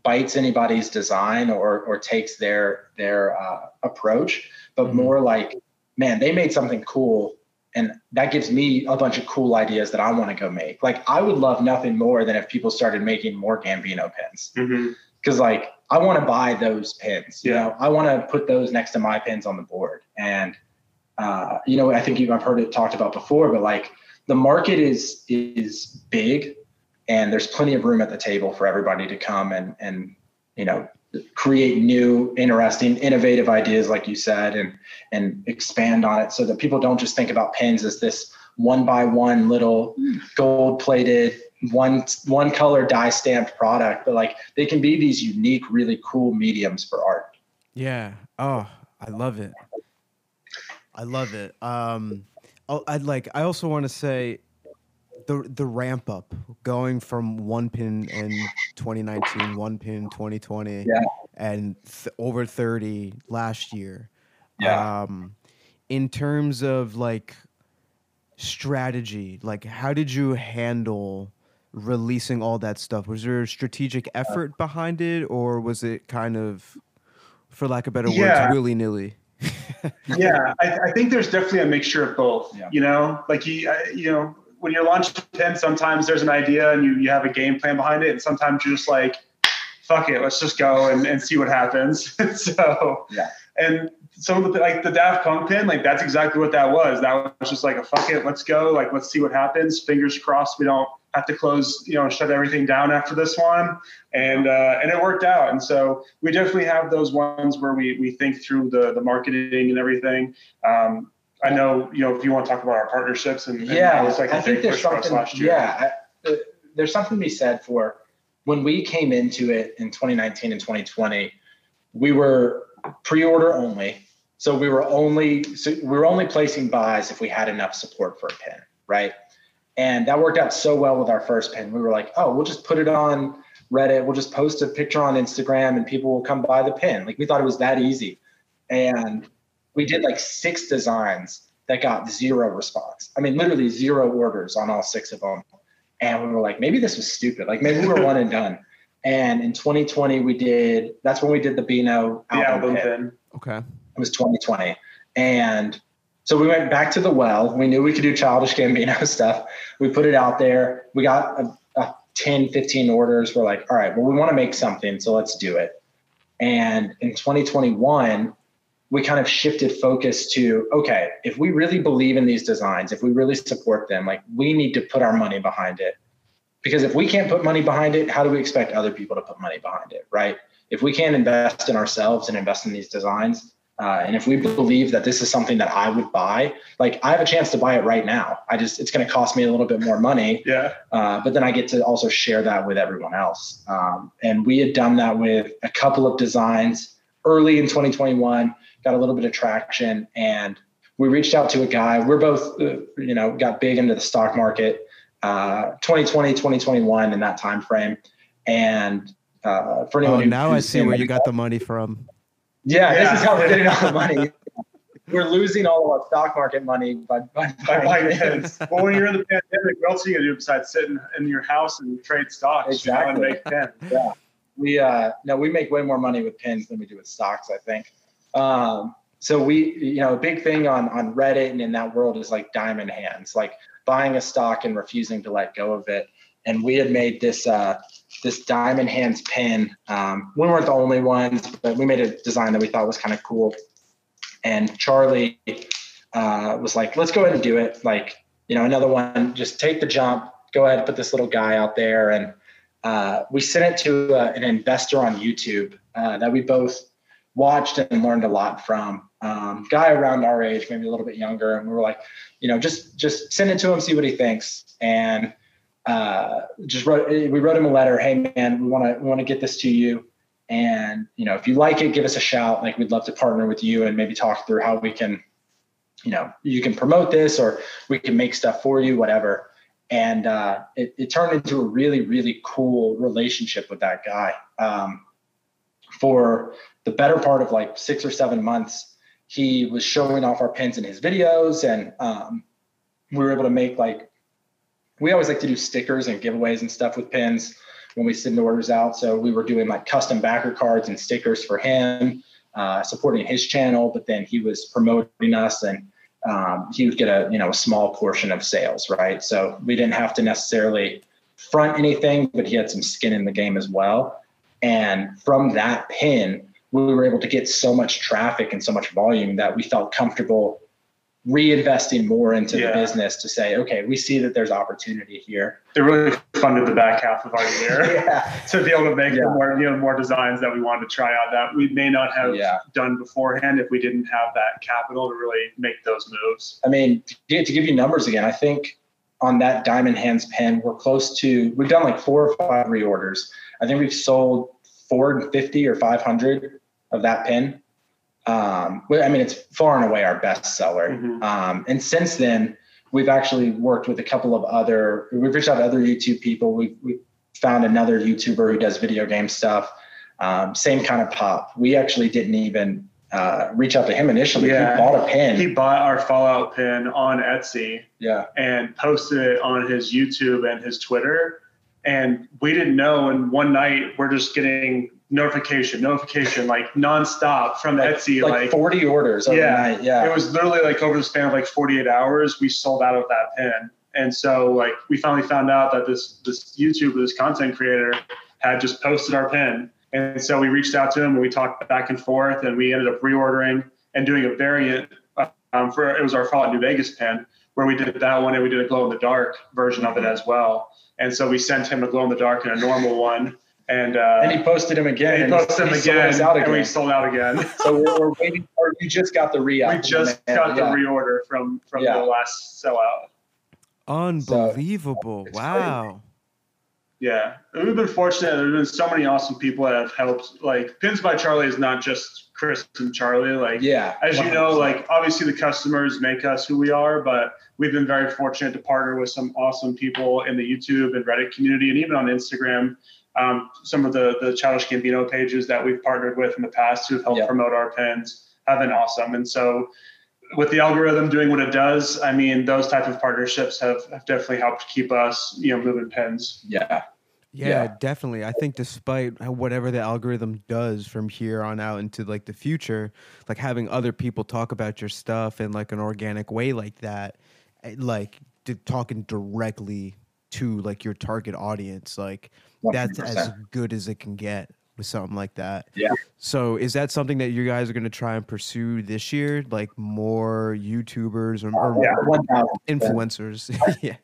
bites anybody's design or or takes their their uh, approach, but Mhm. more like, man, they made something cool and that gives me a bunch of cool ideas that I want to go make. Like I would love nothing more than if people started making more Gambino pins because like I want to buy those pins. You Yeah. know, I want to put those next to my pins on the board. And uh, you know, I think you've I've heard it talked about before, but like the market is is big, and there's plenty of room at the table for everybody to come and and you know create new interesting innovative ideas like you said and and expand on it so that people don't just think about pins as this one by one little gold plated one one color die stamped product but like they can be these unique really cool mediums for art Yeah. Oh, I love it. I love it. Um, oh, I'd like. I also want to say the the ramp up going from one pin in 2019, one pin 2020, Yeah. and th- over 30 last year. Yeah. Um, in terms of like strategy, like how did you handle? releasing all that stuff was there a strategic effort behind it or was it kind of for lack of better Yeah. words willy-nilly yeah, I, I think there's definitely a mixture of both. Yeah. You know, like you, I- you know, when you're launching a pin, sometimes there's an idea and you, you have a game plan behind it, and sometimes you're just like, "Fuck it, let's just go and, and see what happens." so, Yeah. And so the like the Daft Punk pin, like that's exactly what that was. That was just like a fuck it, let's go, like let's see what happens. Fingers crossed, we don't have to close, you know, shut everything down after this one, and uh, and it worked out. And so we definitely have those ones where we we think through the the marketing and everything. Um, I know, you know, if you want to talk about our partnerships and, and yeah was like i think there's push for us something last year. yeah I, uh, there's something to be said for when we came into it in 2019 and 2020 we were pre-order only so we were only so we were only placing buys if we had enough support for a pin right? And that worked out so well with our first pin. We were like oh we'll just put it on reddit we'll just post a picture on instagram and people will come buy the pin. Like we thought it was that easy. And we did like six designs that got zero response. I mean, literally zero orders on all six of them. And we were like, maybe this was stupid. Like maybe we were one and done. And in 2020, we did. That's when we did the Beano The album, album pin. pin. okay It was 2020, and so we went back to the well. We knew we could do childish Gambino stuff. We put it out there. We got a, a 10, 15 orders. We're like, all right, well, we want to make something, so let's do it. And in 2021, we kind of shifted focus to okay, if we really believe in these designs, if we really support them, like we need to put our money behind it. Because if we can't put money behind it, how do we expect other people to put money behind it, right? If we can't invest in ourselves and invest in these designs, uh, and if we believe that this is something that I would buy, like I have a chance to buy it right now. I just it's going to cost me a little bit more money, Yeah. uh, but then I get to also share that with everyone else. Um, and we had done that with a couple of designs early in 2021, got a little bit of traction, and we reached out to a guy. We're both, uh, you know, got big into the stock market, uh, 2020, 2021 in that time frame. And uh, for anyone oh who, now i see where you got the money from Yeah, Yeah. this is how we're getting all the money. We're losing all of our stock market money by, by By buying buying pins. pins. Well, when you're in the pandemic, what else are you gonna do besides sit in, in your house and trade stocks? you know, and Exactly. make pins. Yeah, we uh, no, we make way more money with pins than we do with stocks. I think. Um, so we, you know, a big thing on on Reddit and in that world is like diamond hands, like buying a stock and refusing to let go of it. And we had made this uh, this diamond hands pin. Um, we weren't the only ones, but we made a design that we thought was kind of cool. And Charlie uh, was like, "Let's go ahead and do it." Like, you know, another one, just take the jump, go ahead and put this little guy out there. And uh, we sent it to uh, an investor on YouTube uh, that we both watched and learned a lot from. Um, guy around our age, maybe a little bit younger, and we were like, you know, just just send it to him, see what he thinks, and uh, just wrote. We wrote him a letter. Hey, man, we want to we want to get this to you, and you know, if you like it, give us a shout. Like, we'd love to partner with you and maybe talk through how we can, you know, you can promote this or we can make stuff for you, whatever. And uh, it, it turned into a really, really cool relationship with that guy. Um, for the better part of like six or seven months, he was showing off our pins in his videos, and um, we were able to make like we always like to do stickers and giveaways and stuff with pins when we send orders out. So we were doing like custom backer cards and stickers for him, uh, supporting his channel. But then he was promoting us, and um, he would get a you know a small portion of sales, right? So we didn't have to necessarily front anything, but he had some skin in the game as well. And from that pin, we were able to get so much traffic and so much volume that we felt comfortable reinvesting more into Yeah. the business to say, okay, we see that there's opportunity here. It really funded the back half of our year Yeah. to be able to make Yeah. more, you know, more designs that we wanted to try out that we may not have done beforehand if we didn't have that capital to really make those moves. I mean, to to give you numbers again, I think on that Diamond Hands pen, we're close to, we've done like four or five reorders. I think we've sold 450 or 500 of that pin. Um, I mean, it's far and away our best seller. Mhm. Um, and since then, we've actually worked with a couple of other, we've reached out to other YouTube people. We've, we found another YouTuber who does video game stuff. Um, same kind of pop. We actually didn't even uh, reach out to him initially. Yeah. He bought a pin. He bought our Fallout pin on Etsy yeah. and posted it on his YouTube and his Twitter. And we didn't know. And one night we're just getting notification, notification, like nonstop from Etsy. like, Like, 40 orders Yeah. overnight. Yeah. it was literally like over the span of like 48 hours, we sold out of that pin. And so like we finally found out that this this YouTuber, this content creator, had just posted our pin. And so we reached out to him and we talked back and forth and we ended up reordering and doing a variant um, for it was our Fallout New Vegas pin where we did that one and we did a glow in the dark version of it as well. And so we sent him a glow in the dark and a normal one. And, uh, and he posted him again. and he posted him he again, us out and we sold out again. so we're, we're waiting. Or you just got the re we just got the yeah. reorder from from Yeah. the last sellout. Unbelievable. it's wow. Yeah, And we've been fortunate. There's been so many awesome people that have helped. Like Pins by Charlie is not just Chris and Charlie. Like Yeah. as you know, like obviously the customers make us who we are, but we've been very fortunate to partner with some awesome people in the YouTube and Reddit community, and even on Instagram. Um, some of the the Childish Gambino pages that we've partnered with in the past who have helped Yeah. promote our pins have been awesome. And so, with the algorithm doing what it does, I mean, those type of partnerships have, have definitely helped keep us, you know, moving pins. yeah. Yeah, Yeah. definitely. I think despite whatever the algorithm does from here on out into like the future, like having other people talk about your stuff in like an organic way like that, eh, like d- talking directly to like your target audience, like that's as 100%. good as it can get with something like that. Yeah. So is that something that you guys are going to try and pursue this year, like more YouTubers or, or Yeah, 1000%. influencers? yeah.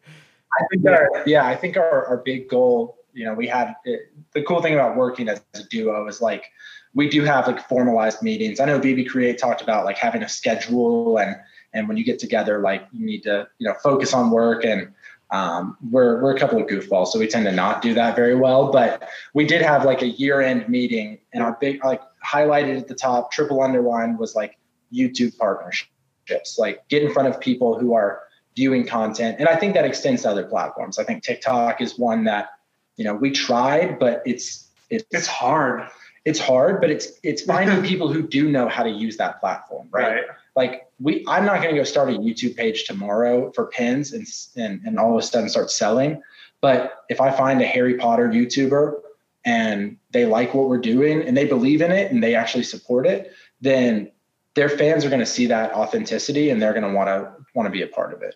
I think our, yeah, I think our, our big goal, you know, we had it, the cool thing about working as a duo is like we do have like formalized meetings. I know BB Create talked about like having a schedule and and when you get together, like you need to you know focus on work and um, we're we're a couple of goofballs, so we tend to not do that very well. But we did have like a year end meeting, and our big like highlighted at the top, triple underline was like YouTube partnerships, like get in front of people who are viewing content. And I think that extends to other platforms. I think TikTok is one that, you know, we tried, but it's it's It's hard. It's hard, but it's it's finding people who do know how to use that platform, right? Right. Like we, I'm not going to go start a YouTube page tomorrow for pins and, and and all of a sudden start selling. But if I find a Harry Potter YouTuber and they like what we're doing and they believe in it and they actually support it, then their fans are going to see that authenticity and they're going to want to want to be a part of it.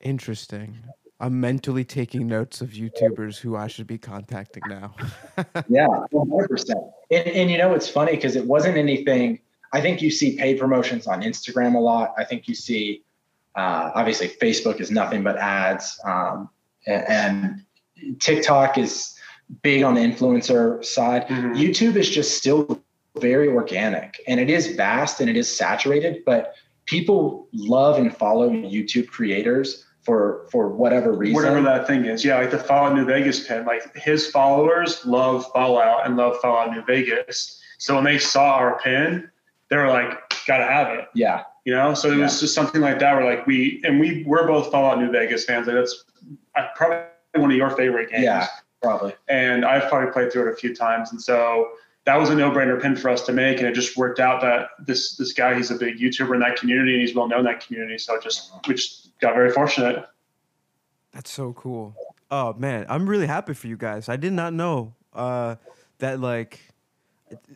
Interesting. I'm mentally taking notes of YouTubers who I should be contacting now. yeah, 100%. And, and you know, it's funny because it wasn't anything. I think you see paid promotions on Instagram a lot. I think you see, uh, obviously, Facebook is nothing but ads. Um, and, and TikTok is big on the influencer side. Mhm. YouTube is just still very organic and it is vast and it is saturated, but people love and follow YouTube creators for for whatever reason. Whatever that thing is. Yeah, like the Fallout New Vegas pin. Like his followers love Fallout and love Fallout New Vegas. So when they saw our pin, they were like, gotta have it. yeah. You know? So it was just something like that where like we and we we're both Fallout New Vegas fans. Like that's uh, probably one of your favorite games. Yeah, probably. and I've probably played through it a few times. And so that was a no-brainer pin for us to make, and it just worked out that this this guy he's a big YouTuber in that community, and he's well known in that community. So it just we just got very fortunate. That's so cool. Oh man, I'm really happy for you guys. I did not know uh, that like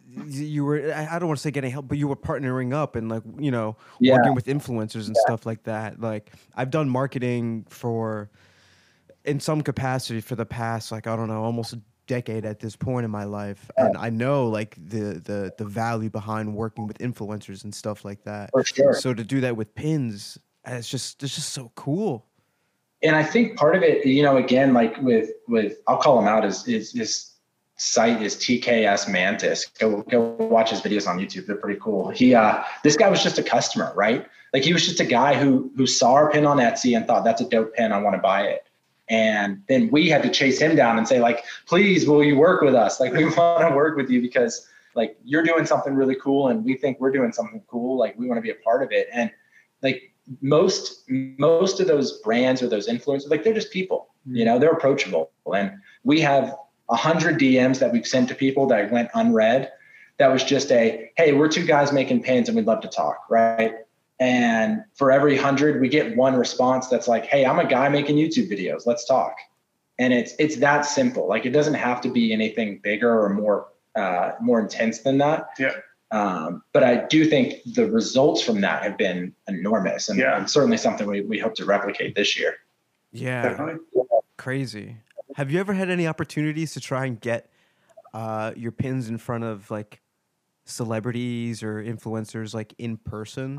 you were. I I don't want to say getting help, but you were partnering up and like you know Yeah. working with influencers and stuff like that. Like I've done marketing for in some capacity for the past like I don't know almost a decade at this point in my life, and I know like the the the value behind working with influencers and stuff like that. For sure. So to do that with pins, uh, it's just it's just so cool. and I think part of it, you know, again, like with with I'll call him out is is his site is TKS Mantis. Go go watch his videos on YouTube. They're pretty cool. He uh this guy was just a customer, right? Like he was just a guy who who saw our pin on Etsy and thought that's a dope pin. I want to buy it. And then we had to chase him down and say, like, please, will you work with us? Like, we want to work with you because like you're doing something really cool and we think we're doing something cool. Like we want to be a part of it. And like most most of those brands or those influencers, like they're just people, you know, they're approachable. And we have a hundred DMs that we've sent to people that went unread. That was just a, hey, we're two guys making pins and we'd love to talk, right? And for every hundred, we get one response that's like, hey, I'm a guy making YouTube videos. Let's talk. And it's it's that simple. Like it doesn't have to be anything bigger or more uh, more intense than that. Yeah. Um, but I do think the results from that have been enormous and, Yeah. and certainly something we, we hope to replicate this year. Yeah. Definitely. Crazy. Have you ever had any opportunities to try and get uh, your pins in front of like celebrities or influencers like in person?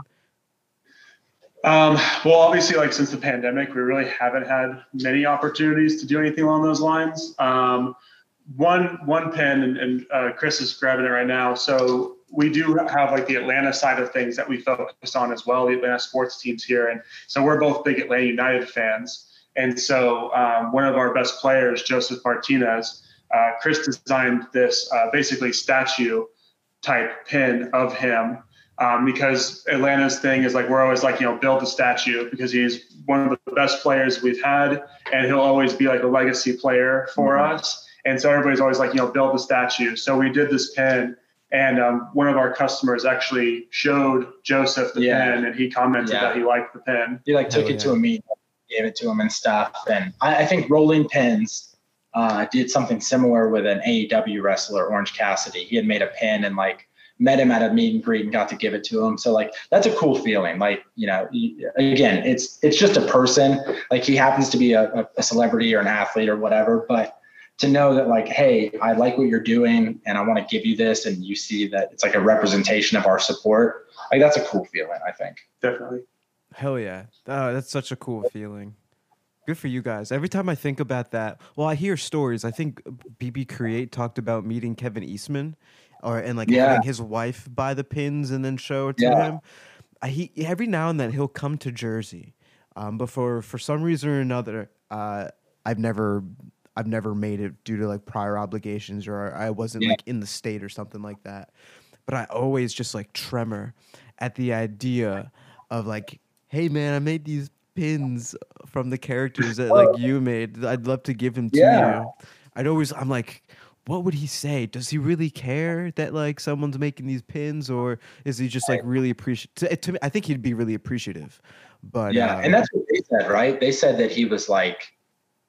Um, well, obviously, like since the pandemic, we really haven't had many opportunities to do anything along those lines. Um, one one pin, and, and uh, Chris is grabbing it right now. So we do have like the Atlanta side of things that we focus on as well. The Atlanta sports teams here, and so we're both big Atlanta United fans. And so um, one of our best players, Josef Martinez, uh, Chris designed this uh, basically statue type pin of him um, because Atlanta's thing is like we're always like you know build the statue because he's one of the best players we've had and he'll always be like a legacy player for us and so everybody's always like you know build the statue so we did this pin and um, one of our customers actually showed Josef the Yeah. pin and he commented Yeah. that he liked the pen. He like took Hell it to a meet, gave it to him and stuff. And I, I think Rolling Pins uh, did something similar with an AEW wrestler, Orange Cassidy. He had made a pin and like met him at a meet and greet and got to give it to him. So like that's a cool feeling. Like you know, again, it's it's just a person. Like he happens to be a, a- a celebrity or an athlete or whatever, but to know that like hey i like what you're doing and i want to give you this and you see that it's like a representation of our support like that's a cool feeling i think definitely Hell yeah. Oh, that's such a cool feeling. Good for you guys. Every time I think about that, well, I hear stories. I think BB Create talked about meeting Kevin Eastman or and like Yeah. having his wife buy the pins and then show it to Yeah. him. I, he every now and then he'll come to Jersey. Um, but for for some reason or another, uh, I've never I've never made it due to like prior obligations or I wasn't Yeah. like in the state or something like that. But I always just like tremor at the idea of like, hey man, I made these pins from the characters that like you made. I'd love to give them to Yeah. you. I'd always I'm like, what would he say? Does he really care that like someone's making these pins, or is he just like really appreciative? To, to me, I think he'd be really appreciative. But yeah, uh, and that's what they said, right? They said that he was like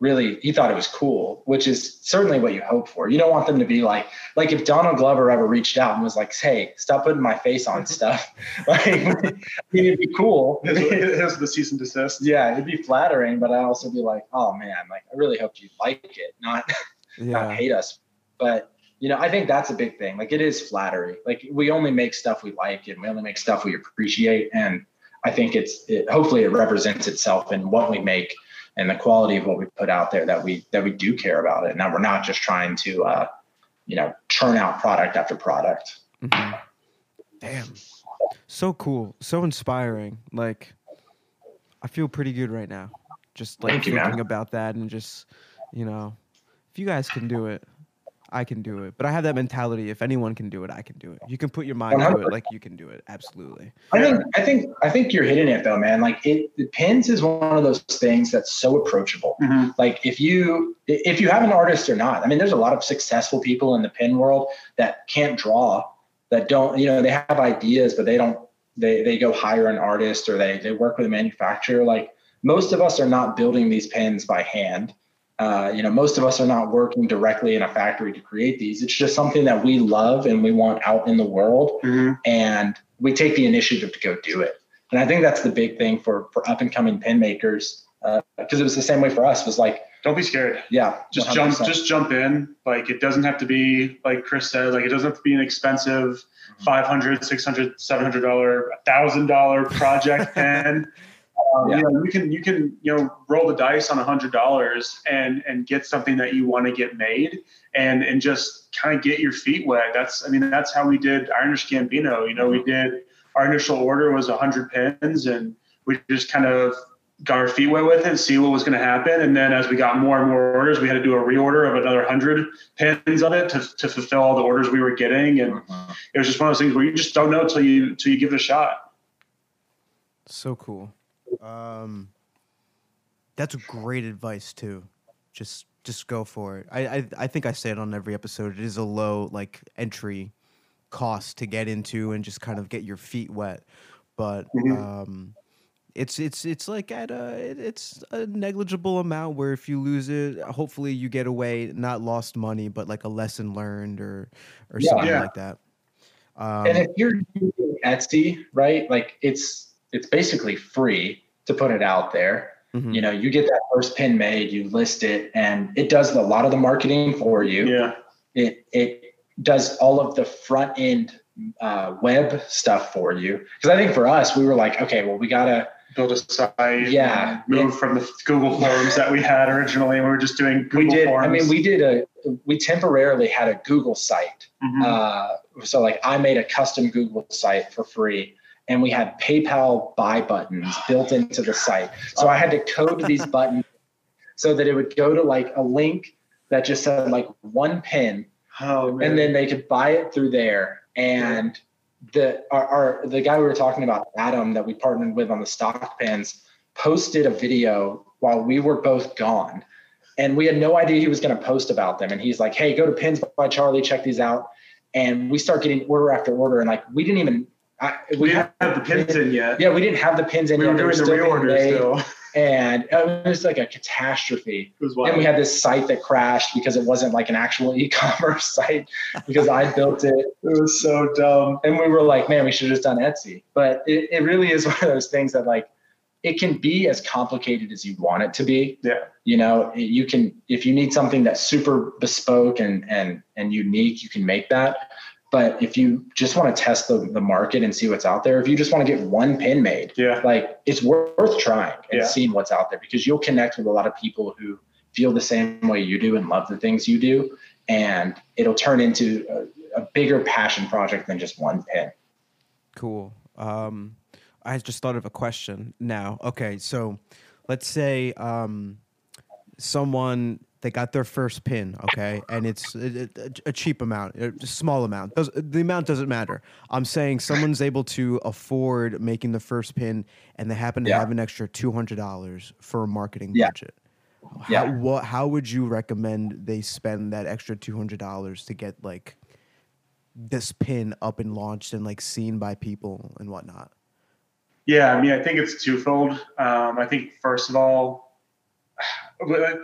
really he thought it was cool, which is certainly what you hope for. You don't want them to be like like if Donald Glover ever reached out and was like, "Hey, stop putting my face on mm-hmm. stuff." like, I mean, it'd be cool. Here's the cease and desist. yeah, it'd be flattering, but I'd also be like, "Oh man, like I really hoped you like it, not not hate us." But you know, I think that's a big thing. Like it is flattery. Like we only make stuff we like and we only make stuff we appreciate. And I think it's it, hopefully it represents itself in what we make and the quality of what we put out there that we that we do care about it. And that we're not just trying to uh, you know, churn out product after product. Mhm. Damn. So cool. So inspiring. Like I feel pretty good right now. Just like Thank you, thinking about that and just, you know, if you guys can do it, I can do it. But I have that mentality if anyone can do it, I can do it. You can put your mind to it like you can do it. Absolutely. I think I think I think you're hitting it though, man. Like it the pins is one of those things that's so approachable. Mhm. like if you if you have an artist or not i mean there's a lot of successful people in the pin world that can't draw that don't you know they have ideas but they don't they they go hire an artist or they they work with a manufacturer like most of us are not building these pins by hand uh, you know most of us are not working directly in a factory to create these it's just something that we love and we want out in the world Mhm. and we take the initiative to go do it. And I think that's the big thing for for up and coming pin makers because it was the same way for us. Was like, Don't be scared. yeah, Just 100%. jump. Just jump in. Like it doesn't have to be like Chris said. Like it doesn't have to be an expensive Mm-hmm. 500 600 700 dollar thousand dollar project pen. Um, Yeah. you know, you can you can you know roll the dice on a hundred dollars and and get something that you want to get made and and just kind of get your feet wet. That's I mean that's how we did Ironish Gambino. You know we did our initial order was a hundred pins and we just kind of got our feet wet with it, see what was going to happen, and then as we got more and more orders, we had to do a reorder of another hundred pins of it to, to fulfill all the orders we were getting, and Mhm. it was just one of those things where you just don't know till you till you give it a shot. So cool. Um, that's great advice too. Just just go for it. I, I I think I say it on every episode. It is a low like entry cost to get into and just kind of get your feet wet, but Mhm. um, it's it's it's like at a it's a negligible amount where if you lose it, hopefully you get away not lost money, but like a lesson learned or or Yeah. something Yeah. like that. Um, and if you're using Etsy, right? Like it's it's basically free to put it out there. mhm. You know, you get that first pin made, you list it, and it does a lot of the marketing for you. Yeah, it it does all of the front end uh, web stuff for you. Because I think for us, we were like, okay, well, we gotta build a site. Yeah. move from the Google Forms that we had originally. We were just doing Google we did. Forms. I mean, we did a we temporarily had a Google site. Mhm. Uh, so like, I made a custom Google site for free. And we had PayPal buy buttons built into the site. So I had to code these buttons so that it would go to like a link that just said like one pin oh man. and then they could buy it through there. And the our, our the guy we were talking about, Adam, that we partnered with on the stock pins, posted a video while we were both gone, and we had no idea he was going to post about them. And he's like, "Hey, go to Pins by Charlie, check these out." And we start getting order after order, and like we didn't even. I, we didn't have the pins in yet. yeah, we didn't have the pins in we yet. were doing the reorder still. and it was like a catastrophe. It was And we had this site that crashed because it wasn't like an actual e-commerce site because I built it. it was so dumb. And we were like, man, we should have just done Etsy. But it, it really is one of those things that like it can be as complicated as you want it to be. Yeah. You know, you can if you need something that's super bespoke and and and unique, you can make that. But if you just want to test the, the market and see what's out there, if you just want to get one pin made, Yeah. like it's worth trying and Yeah. seeing what's out there because you'll connect with a lot of people who feel the same way you do and love the things you do and it'll turn into a, a bigger passion project than just one pin Cool. Um, I just thought of a question now. Okay, so let's say um, someone they got their first pin, okay, and it's a, a- a cheap amount, a small amount. Does, the amount doesn't matter. I'm saying someone's able to afford making the first pin, and they happen to Yeah. have an extra two hundred dollars for a marketing Yeah. budget. Yeah. How, what? How would you recommend they spend that extra two hundred dollars to get like this pin up and launched and like seen by people and whatnot? Yeah, I mean, I think it's twofold. Um, I think first of all,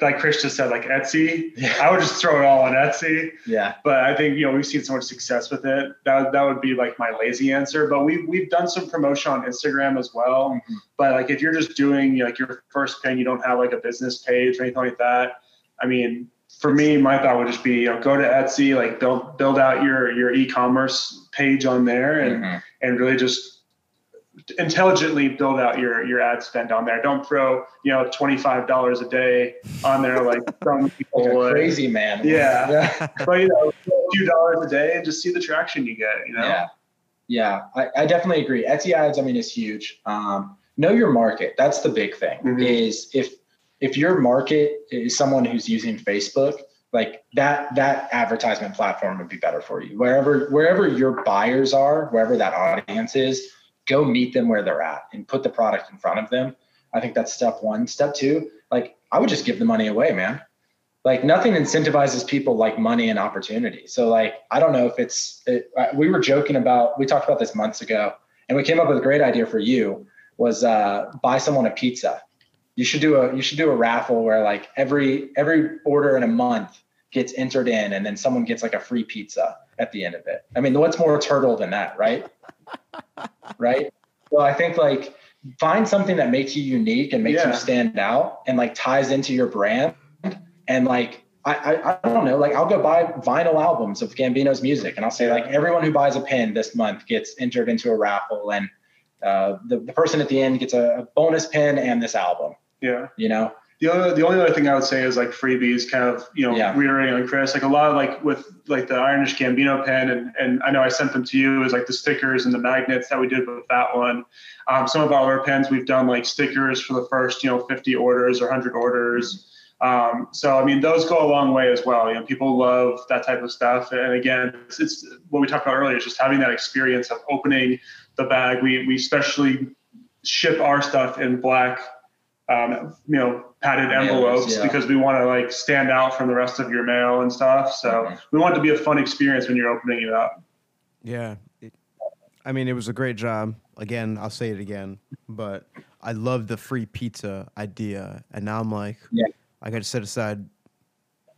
like Chris just said, like Etsy, Yeah. I would just throw it all on Etsy. Yeah. But I think you know we've seen so much success with it. That that would be like my lazy answer. But we've we've done some promotion on Instagram as well. Mhm. But like if you're just doing like your first pin, you don't have like a business page or anything like that. I mean, for me, my thought would just be you know go to Etsy, like build build out your your e-commerce page on there, and Mhm. and really just intelligently build out your your ad spend on there. Don't throw you know twenty five dollars a day on there like some people Like would. crazy man. Yeah. But you know, a few dollars a day and just see the traction you get. You know. Yeah. Yeah. I, I definitely agree. Etsy ads, I mean, is huge. Um, know your market. That's the big thing. Mhm. Is if if your market is someone who's using Facebook, like that that advertisement platform would be better for you. Wherever wherever your buyers are, wherever that audience is, go meet them where they're at and put the product in front of them. I think that's step one. Step two, like I would just give the money away, man. Like nothing incentivizes people like money and opportunity. So like I don't know if it's it, we were joking about we talked about this months ago, and we came up with a great idea for you was uh, buy someone a pizza. You should do a you should do a raffle where like every every order in a month gets entered in, and then someone gets like a free pizza at the end of it. I mean, what's more turtle than that, right? right. So I think like find something that makes you unique and makes Yeah. you stand out and like ties into your brand and like I, I I don't know like I'll go buy vinyl albums of Gambino's music and I'll say like everyone who buys a pin this month gets entered into a raffle and uh, the, the person at the end gets a, a bonus pin and this album Yeah. you know The only the only other thing I would say is like freebies, kind of you know Yeah. reiterating on Chris, like a lot of like with like the Ironish Gambino pen, and and I know I sent them to you is like the stickers and the magnets that we did with that one. Um, some of our pens we've done like stickers for the first you know 50 orders or 100 orders. Um, so I mean those go a long way as well. You know people love that type of stuff, and again it's, it's what we talked about earlier, is just having that experience of opening the bag. We we especially ship our stuff in black um, you know, padded envelopes yeah. because we want to like stand out from the rest of your mail and stuff. So Mhm. we want it to be a fun experience when you're opening it up. Yeah. It, I mean, it was a great job. Again, I'll say it again, but I love the free pizza idea. And now I'm like, Yeah. I got to set aside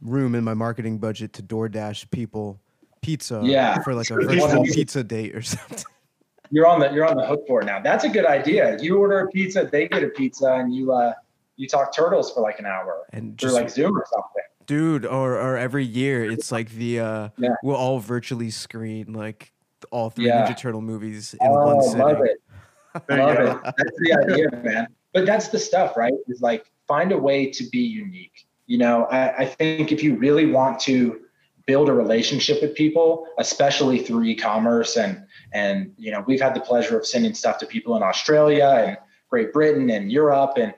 room in my marketing budget to DoorDash people pizza Yeah. for like a virtual pizza date or something. You're on the you're on the hook for it now. That's a good idea. You order a pizza they get a pizza and you uh you talk turtles for like an hour. And through just like zoom or something. Dude, or or every year it's like the uh Yeah. we'll all virtually screen like all three Yeah. Ninja Turtle movies in oh one sitting. I love it. Love it. That's the idea man. But that's the stuff right? Is like find a way to be unique. You know I, I think if you really want to build a relationship with people especially through e-commerce and and you know we've had the pleasure of sending stuff to people in australia and great britain and europe and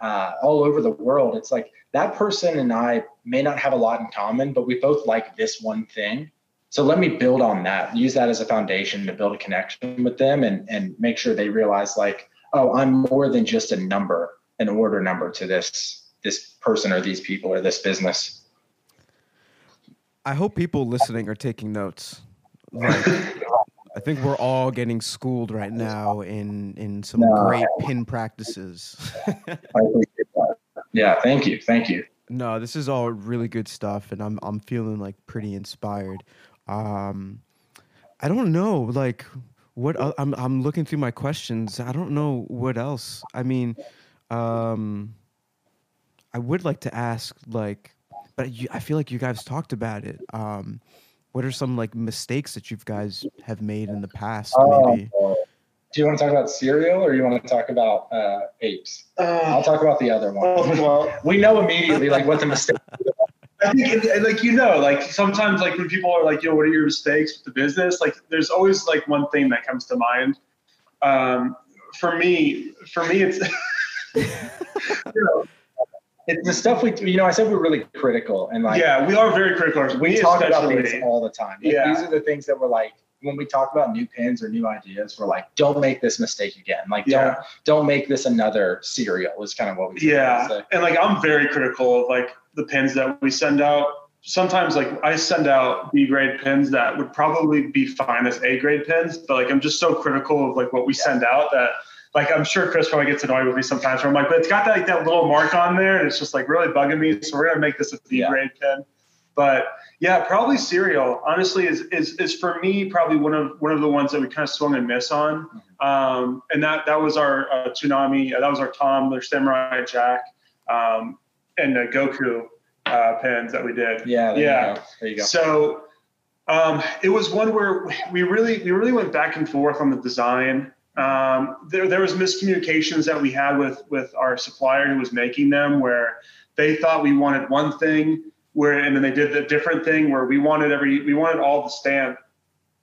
uh, all over the world. It's like that person and I may not have a lot in common, but we both like this one thing. So let me build on that, use that as a foundation to build a connection with them and, and make sure they realize like, oh, I'm more than just a number, an order number to this, this person or these people or this business. I hope people listening are taking notes. Like, I think we're all getting schooled right now in in some No. great pin practices. Yeah. Thank you. Thank you. no, this is all really good stuff, and I'm I'm feeling like pretty inspired. Um, I don't know, like what I'm I'm looking through my questions. I don't know what else. I mean, um, I would like to ask like, but you, I feel like you guys talked about it. Um, what are some like mistakes that you guys have made in the past? Maybe. Oh, do you want to talk about cereal or you want to talk about uh, apes? I'll Uh, talk about the other one. oh, well, We know immediately like what the mistake. I think, like you know, like sometimes, like when people are like, "Yo, what are your mistakes with the business?" Like, there's always like one thing that comes to mind. Um, for me, for me, it's you know, It's the stuff we, you know, I said we're really critical and like yeah, we are very critical. we talk about these all the time. Like, Yeah. These are the things that we're like, when we talk about new pins or new ideas, we're like, don't make this mistake again. Like, Yeah. don't don't make this another cereal. Is kind of what we Yeah, say. and like I'm very critical of like the pins that we send out. Sometimes like I send out B grade pins that would probably be fine as A grade pins, but like I'm just so critical of like what we send out that like I'm sure Chris probably gets annoyed with me sometimes. Where I'm like, but it's got that like that little mark on there, and it's just like really bugging me. So we're gonna make this a B Yeah. grade pen. But yeah, probably cereal. Honestly, is is is for me probably one of one of the ones that we kind of swung and miss on. Um, and that that was our uh, Toonami. Uh, that was our Tom, their Samurai Jack, um, and the Goku uh, pins that we did. Yeah. There Yeah. You go. There you go. So um, it was one where we really we really went back and forth on the design. Um, there there was miscommunications that we had with with our supplier who was making them, where they thought we wanted one thing, where and then they did the different thing where we wanted every we wanted all the stamp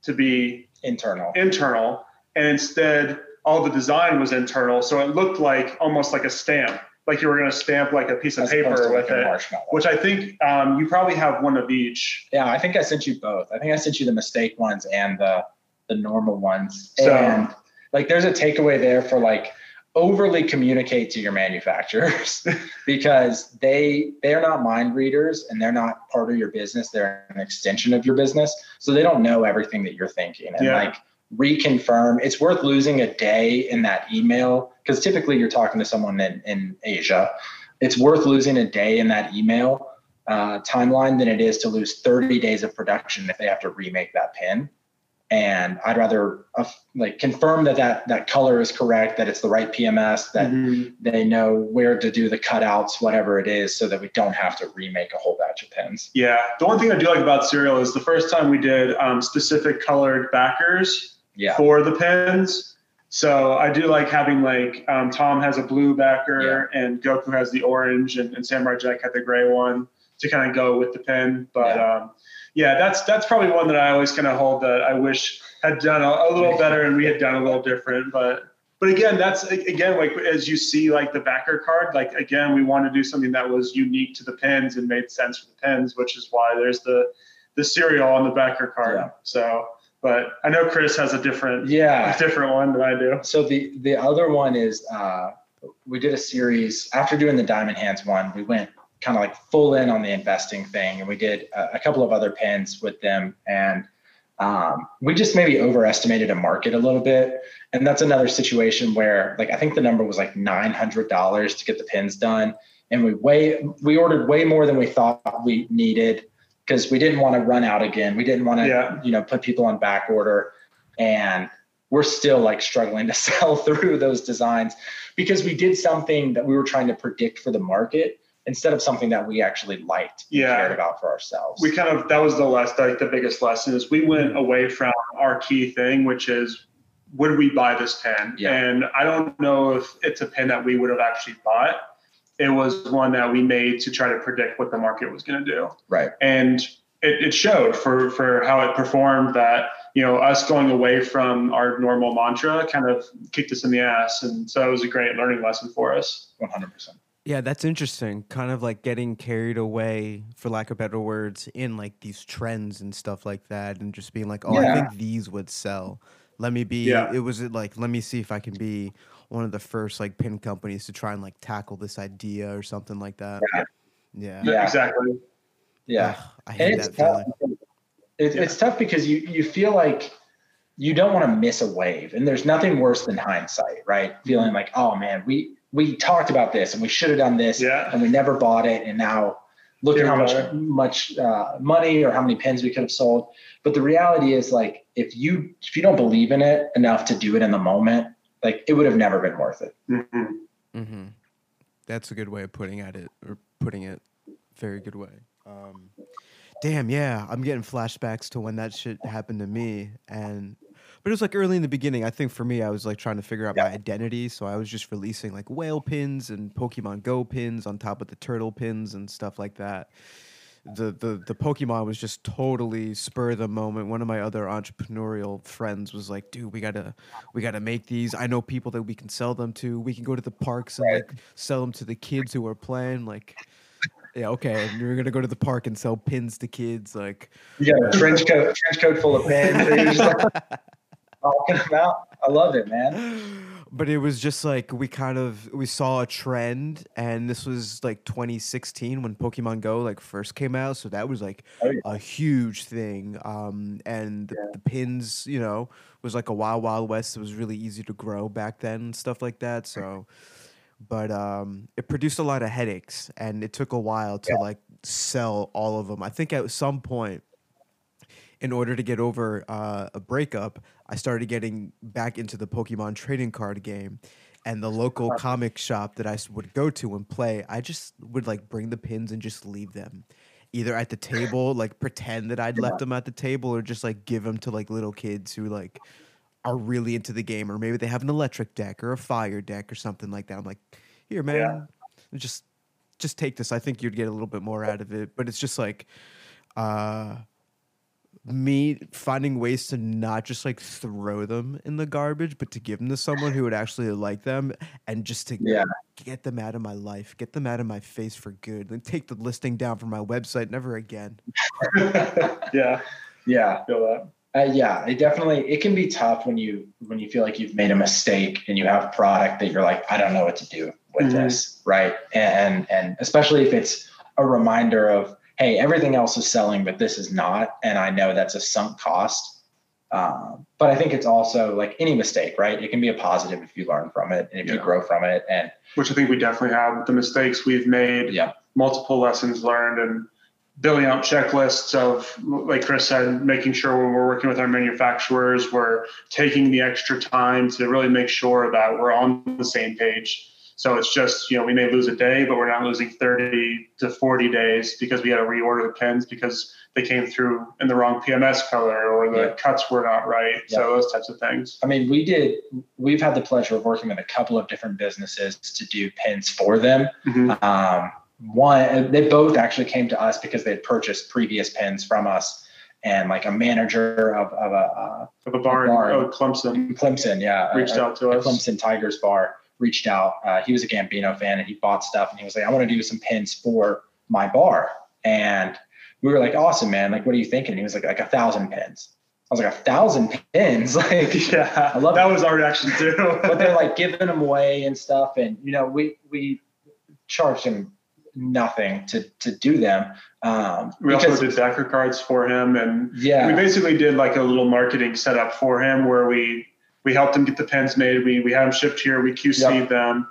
to be Internal. internal, and instead all the design was internal, so it looked like almost like a stamp, like you were going to stamp like a piece of as paper to like with it. marshmallow. Which I think um, you probably have one of each. Yeah, I think I sent you both. I think I sent you the mistake ones and the the normal ones. So- and like there's a takeaway there for like overly communicate to your manufacturers because they they're not mind readers and they're not part of your business. They're an extension of your business. So they don't know everything that you're thinking. And Yeah. like reconfirm, it's worth losing a day in that email because typically you're talking to someone in, in Asia. It's worth losing a day in that email uh, timeline than it is to lose 30 days of production if they have to remake that pin. And I'd rather uh, like confirm that, that that color is correct, that it's the right PMS, that Mhm. they know where to do the cutouts, whatever it is, so that we don't have to remake a whole batch of pins. Yeah, the one thing I do like about cereal is the first time we did um, specific colored backers Yeah. for the pins. So I do like having like um, Tom has a blue backer and Goku has the orange and, and Samurai Jack had the gray one to kind of go with the pin. But yeah. Um, yeah, that's that's probably one that I always kind of hold that I wish had done a, a little better and we had done a little different. But but again, that's again like as you see like the backer card, like again we want to do something that was unique to the pins and made sense for the pins, which is why there's the the cereal on the backer card. Yeah. So, but I know Chris has a different Yeah. a different one than I do. So the the other one is uh, we did a series after doing the Diamond Hands one. We went kind of like full in on the investing thing, and we did a, a couple of other pins with them, and um, we just maybe overestimated a market a little bit. And that's another situation where, like, I think the number was like nine hundred dollars to get the pins done, and we way we ordered way more than we thought we needed because we didn't want to run out again. We didn't want to, Yeah. you know, put people on back order, and we're still like struggling to sell through those designs because we did something that we were trying to predict for the market instead of something that we actually liked and Yeah. cared about for ourselves. We kind of that was the last like the biggest lesson is we went mm-hmm. away from our key thing, which is would we buy this pen? Yeah. And I don't know if it's a pen that we would have actually bought. It was one that we made to try to predict what the market was going to do. right. and it, it showed for for how it performed that you know us going away from our normal mantra kind of kicked us in the ass and so it was a great learning lesson for us 100%. Yeah, that's interesting. Kind of like getting carried away, for lack of better words, in like these trends and stuff like that, and just being like, "Oh, I think these would sell." Let me be. Yeah. It was like, let me see if I can be one of the first like pin companies to try and like tackle this idea or something like that. Yeah. Yeah. Yeah. exactly Yeah. Ugh, I hate And it's that tough. feeling. It's, Yeah. it's tough because you, you feel like you don't want to miss a wave. And there's nothing worse than hindsight, right? Feeling like, oh man, we, we talked about this and we should have done this Yeah. and we never bought it. And now look at how much, much uh, money or how many pins we could have sold. But the reality is like, if you, if you don't believe in it enough to do it in the moment, like it would have never been worth it. Mhm. Mm-hmm. That's a good way of putting at it, or putting it. Very good way. Um, damn, yeah, I'm getting flashbacks to when that shit happened to me, and but it was like early in the beginning. I think for me, I was like trying to figure out my identity, so I was just releasing like whale pins and Pokemon Go pins on top of the turtle pins and stuff like that. The, the the Pokemon was just totally spur of the moment. One of my other entrepreneurial friends was like, "Dude, we gotta we gotta make these. I know people that we can sell them to. We can go to the parks and like sell them to the kids who are playing. Like, Yeah, okay. And you're gonna go to the park and sell pins to kids, like You got a trench coat, trench coat full of pins. talking about. I love it, man. but it was just like we kind of we saw a trend and this was like 2016 when pokemon go like first came out so that was like Oh, yeah. a huge thing um and the, Yeah. the pins you know was like a wild wild west it was really easy to grow back then and stuff like that so but um it produced a lot of headaches and it took a while to Yeah. like sell all of them i think at some point in order to get over uh, a breakup, I started getting back into the Pokemon trading card game. And the local comic shop that I would go to and play, I just would like bring the pins and just leave them either at the table, like pretend that I'd left them at the table, or just like give them to like little kids who like are really into the game, or maybe they have an electric deck or a fire deck or something like that. I'm like, here, man, Yeah. just just take this. I think you'd get a little bit more out of it. But it's just like, uh, me finding ways to not just like throw them in the garbage, but to give them to someone who would actually like them and just to Yeah. get them out of my life, get them out of my face for good, and take the listing down from my website never again. yeah, Yeah. feel that. Uh, yeah, it definitely it can be tough when you when you feel like you've made a mistake and you have product that you're like I don't know what to do with Mhm. this, right? And and especially if it's a reminder of hey everything else is selling but this is not, and I know that's a sunk cost. Um, but I think it's also like any mistake, right? It can be a positive if you learn from it and if you grow from it. And Which I think we definitely have the mistakes we've made. yeah, multiple lessons learned and building out checklists of like chris said making sure when we're working with our manufacturers we're taking the extra time to really make sure that we're on the same page so it's just you know we may lose a day but we're not losing 30 to 40 days because we had to reorder the pins because they came through in the wrong pms color or the Yeah. cuts were not right Yeah. so those types of things I mean, we did. We've had the pleasure of working with a couple of different businesses to do pins for them. Mhm. Um, one, they both actually came to us because they had purchased previous pins from us, and like a manager of, of a of a barn, Barn. oh clemson uh, Clemson, yeah, reached a, out to a us Clemson Tigers bar reached out. Uh, he was a Gambino fan, and he bought stuff, and he was like, "I want to do some pins for my bar," and we were like, "Awesome, man! Like, what are you thinking?" And he was like, "Like a thousand pins." I was like, "A thousand pins!" like, yeah I love that it. was our reaction too but they're like giving them away and stuff and you know we we charged him nothing to to do them um We also did backer cards for him, and yeah, we basically did like a little marketing setup for him where we we helped him get the pens made. We we had them shipped here. We QC'd Yep. them.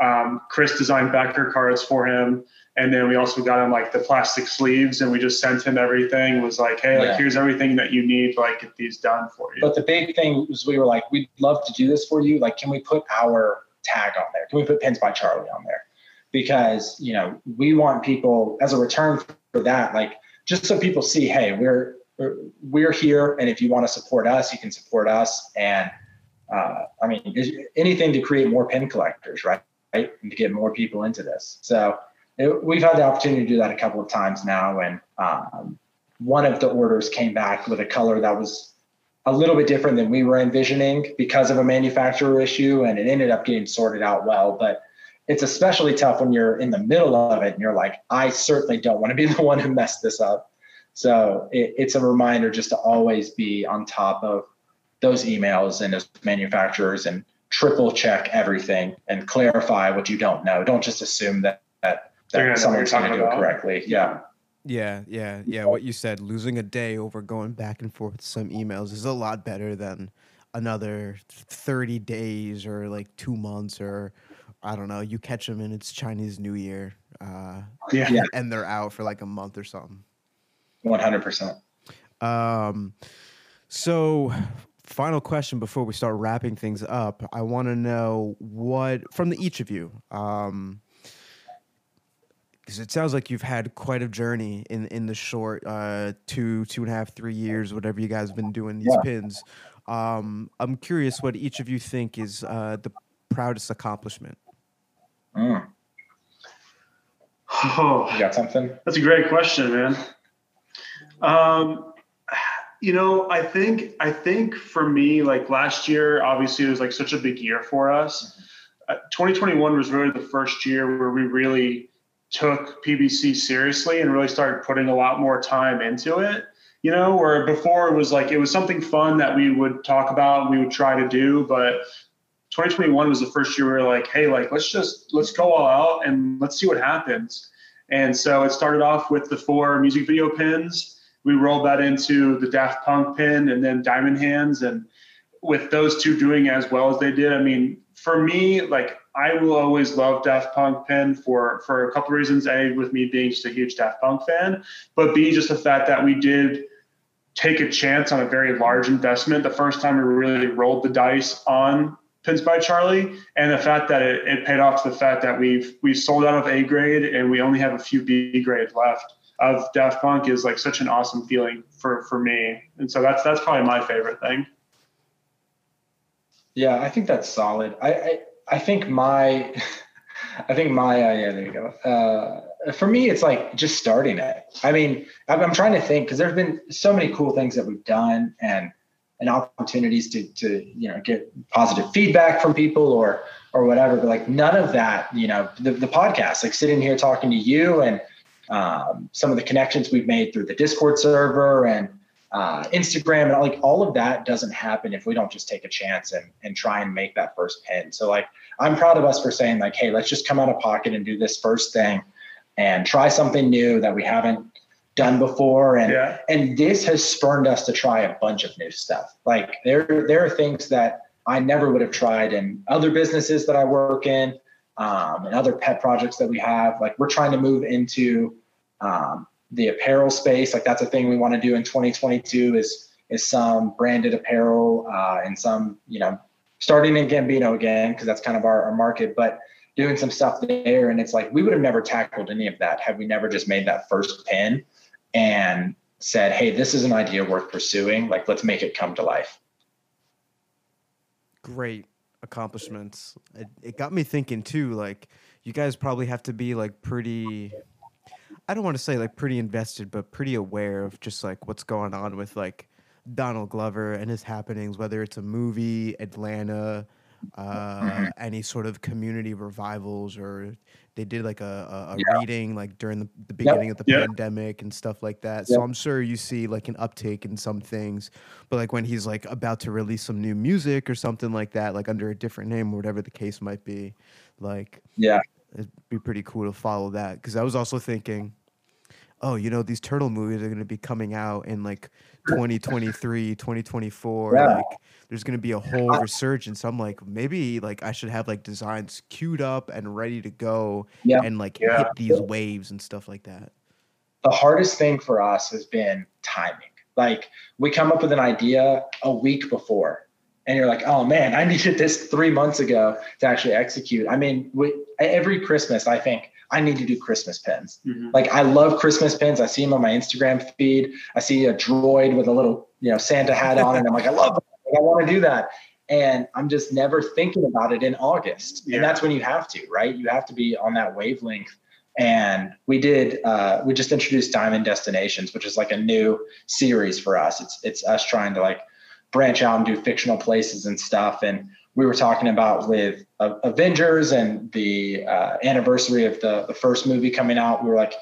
Um, Chris designed backer cards for him, and then we also got him like the plastic sleeves, and we just sent him everything. It was like, hey, Yeah. like here's everything that you need. Like get these done for you. but the big thing was we were like we'd love to do this for you like can we put our tag on there can we put pins by charlie on there because you know we want people as a return for that like just so people see hey we're we're- we're here and if you want to support us you can support us and uh, i mean anything to create more pin collectors right? Right? And to get more people into this. So it, we've had the opportunity to do that a couple of times now and um, one of the orders came back with a color that was a little bit different than we were envisioning because of a manufacturer issue and it ended up getting sorted out well. But it's especially tough when you're in the middle of it and you're like i certainly don't want to be the one who messed this up. So it, it's a reminder just to always be on top of those emails and those manufacturers and triple check everything and clarify what you don't know don't just assume that that, They're gonna that know what you're someone's going to talking do it correctly yeah Yeah, yeah, yeah. What you said, losing a day over going back and forth some emails is a lot better than another 30 days or like two months or I don't know. You catch them and it's Chinese New Year uh, yeah. Yeah. and they're out for like a month or something. 100% Um, so, final question before we start wrapping things up. I want to know what from the each of you. Um, because it sounds like you've had quite a journey in in the short uh, two two and a half three years, whatever you guys have been doing these Yeah. pins. Um, I'm curious what each of you think is uh, the proudest accomplishment. Mm. Oh, you got something That's a great question, man. Um, you know, I think I think for me, like last year, obviously it was like such a big year for us. Uh, 2021 was really the first year where we really took PBC seriously and really started putting a lot more time into it. You know, where before it was like it was something fun that we would talk about, and we would try to do, but 2021 was the first year we were like, hey, like let's just let's go all out and let's see what happens. And so it started off with the four music video pins. We rolled that into the Daft Punk pin and then Diamond Hands. And with those two doing as well as they did, I mean, for me, like I will always love Daft Punk pin for for a couple of reasons. A, with me being just a huge Daft Punk fan, but B, just the fact that we did take a chance on a very large investment the first time we really rolled the dice on Pins by Charlie, and the fact that it, it paid off the fact that we've we've sold out of A grade and we only have a few B grades left of Daft Punk is like such an awesome feeling for for me, and so that's that's probably my favorite thing. Yeah, I think that's solid. I I, I think my I think my uh, yeah there you go. Uh, for me, it's like just starting it. I mean, I'm, I'm trying to think because there's been so many cool things that we've done and and opportunities to to you know get positive feedback from people or or whatever but like none of that you know the, the podcast like sitting here talking to you and um, some of the connections we've made through the discord server and uh, instagram and like all of that doesn't happen if we don't just take a chance and and try and make that first pin. So like i'm proud of us for saying like hey let's just come out of pocket and do this first thing and try something new that we haven't done before. And Yeah. and this has spurned us to try a bunch of new stuff. Like there there are things that i never would have tried in other businesses that i work in um, and other pet projects that we have. Like we're trying to move into um, the apparel space like that's a thing we want to do in 2022 is is some branded apparel uh, and some you know starting in gambino again because that's kind of our, our market but doing some stuff there and it's like we would have never tackled any of that had we never just made that first pin and said, hey, this is an idea worth pursuing. Like, let's make it come to life. Great accomplishments. It, it got me thinking too. Like, you guys probably have to be like pretty. I don't want to say like pretty invested, but pretty aware of just like what's going on with like Donald Glover and his happenings, whether it's a movie, Atlanta, uh, any sort of community revivals, or they did like a, a, a Yeah. reading like during the, the beginning of the Yeah. pandemic and stuff like that. So I'm sure you see like an uptake in some things, but like when he's like about to release some new music or something like that, like under a different name or whatever the case might be, like Yeah. it'd be pretty cool to follow that. Because I was also thinking, oh, you know, these turtle movies are going to be coming out in like 2023, 2024. Yeah. Like, there's going to be a whole resurgence. I'm like, maybe like I should have like designs queued up and ready to go Yeah. and like Yeah. hit these waves and stuff like that. The hardest thing for us has been timing. Like, we come up with an idea a week before, and you're like, oh man, I needed this three months ago to actually execute. I mean, we, every Christmas, I think I need to do Christmas pins. Mhm. Like I love Christmas pins. I see them on my Instagram feed. I see a droid with a little, you know, Santa hat on, and I'm like, I love. Like, I want to do that. And I'm just never thinking about it in August. Yeah. And that's when you have to, right? You have to be on that wavelength. And we did. Uh, we just introduced Diamond Destinations, which is like a new series for us. It's it's us trying to like branch out and do fictional places and stuff. And we were talking about with uh, Avengers and the uh, anniversary of the, the first movie coming out. We were like,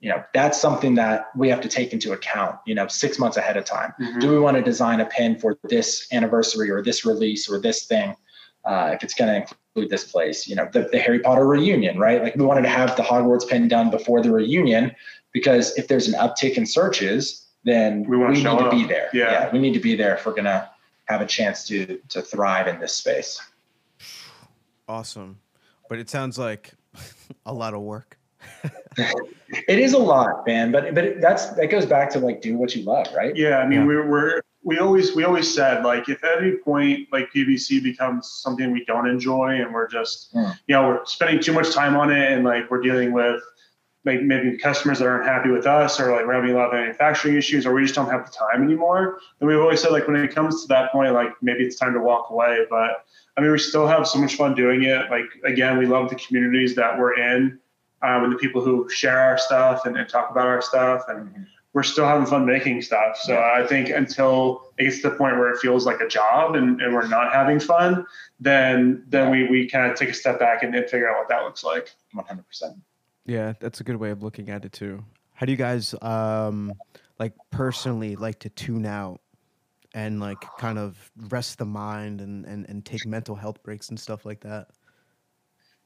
you know, that's something that we have to take into account, you know, six months ahead of time. Mhm. Do we want to design a pin for this anniversary or this release or this thing? Uh, if it's going to include this place, you know, the, the Harry Potter reunion, right? Like we wanted to have the Hogwarts pin done before the reunion because if there's an uptick in searches, then We we, need to up. be there. Yeah. we need to be there if we're going to have a chance to to thrive in this space. Awesome. But it sounds like a lot of work. It is a lot, man, but but that's that goes back to like do what you love, right? Yeah, I mean, Yeah. we're we're we always we always said like if at any point like PBC becomes something we don't enjoy and we're just Hmm. you know we're spending too much time on it and like we're dealing with like maybe customers that aren't happy with us or like we're having a lot of manufacturing issues or we just don't have the time anymore. And we've always said like when it comes to that point like maybe it's time to walk away. But I mean we still have so much fun doing it. Like again, we love the communities that we're in um, and the people who share our stuff and, and talk about our stuff and we're still having fun making stuff. So I think until it gets to the point where it feels like a job and, and we're not having fun, then then we, we kind of take a step back and, and figure out what that looks like. One hundred percent. Yeah, that's a good way of looking at it too. How do you guys um like personally like to tune out and like kind of rest the mind and and, and take mental health breaks and stuff like that?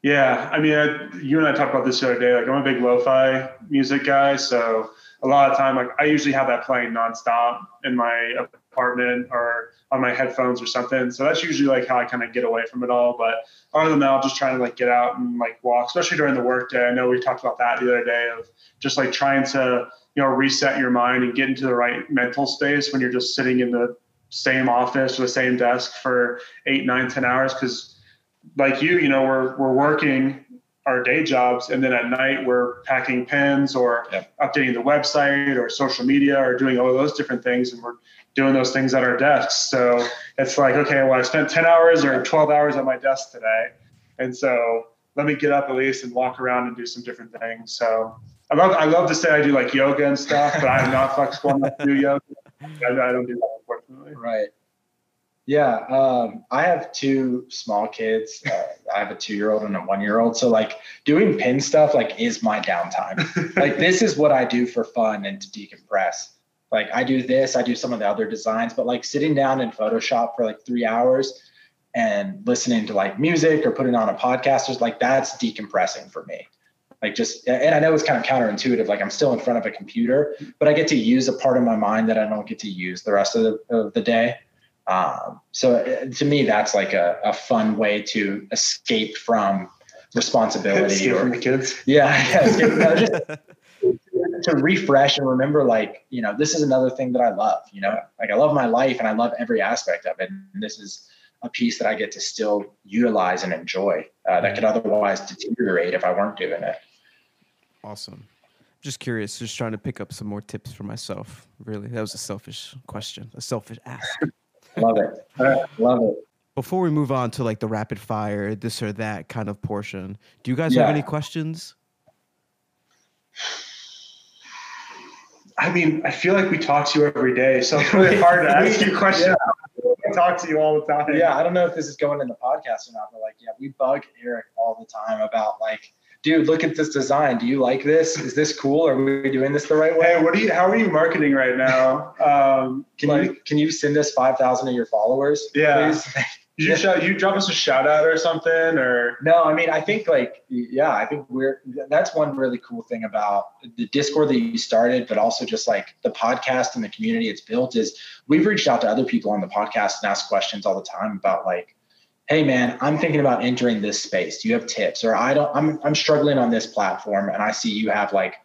Yeah, I mean, I, you and I talked about this the other day. Like, I'm a big lo-fi music guy, so a lot of time, like, I usually have that playing nonstop in my apartment or on my headphones or something. So that's usually like how I kind of get away from it all. But other than that, I'll just try to like get out and like walk, especially during the workday. I know we talked about that the other day of just like trying to you know reset your mind and get into the right mental space when you're just sitting in the same office or the same desk for eight, nine, ten hours because like you, you know, we're we're working our day jobs and then at night we're packing pens or yep. updating the website or social media or doing all those different things and we're doing those things at our desks. So it's like, okay, well I spent 10 hours or 12 hours at my desk today. And so let me get up at least and walk around and do some different things. So I love I love to say I do like yoga and stuff, but I'm not flexible enough to do yoga. I, I don't do that unfortunately. Right. Yeah, um, I have two small kids. Uh, I have a two-year-old and a one-year-old. So like doing pin stuff like is my downtime. like this is what I do for fun and to decompress. Like I do this, I do some of the other designs, but like sitting down in Photoshop for like three hours and listening to like music or putting on a podcast is like that's decompressing for me. Like just and I know it's kind of counterintuitive. Like I'm still in front of a computer, but I get to use a part of my mind that I don't get to use the rest of the, of the day. Um, so uh, to me, that's like a, a fun way to escape from responsibility escape or from the kids. Yeah, yeah just to refresh and remember, like you know, this is another thing that I love. You know, like I love my life and I love every aspect of it. And this is a piece that I get to still utilize and enjoy uh, that could otherwise deteriorate if I weren't doing it. Awesome. Just curious, just trying to pick up some more tips for myself. Really, that was a selfish question, a selfish ask. Love it. Love it. Before we move on to like the rapid fire, this or that kind of portion, do you guys yeah. have any questions? I mean, I feel like we talk to you every day, so it's really hard to ask you questions. Yeah. I talk to you all the time. Yeah, I don't know if this is going in the podcast or not, but like, yeah, we bug Eric all the time about like dude, look at this design. Do you like this? Is this cool? Are we doing this the right way? Hey, what are you? How are you marketing right now? Um, can like, you can you send us five thousand of your followers? Yeah. Please? you shout, you drop us a shout out or something or no i mean i think like yeah i think we're that's one really cool thing about the discord that you started but also just like the podcast and the community it's built is we've reached out to other people on the podcast and asked questions all the time about like hey man i'm thinking about entering this space. Do you have tips? Or i don't i'm, I'm struggling on this platform and i see you have like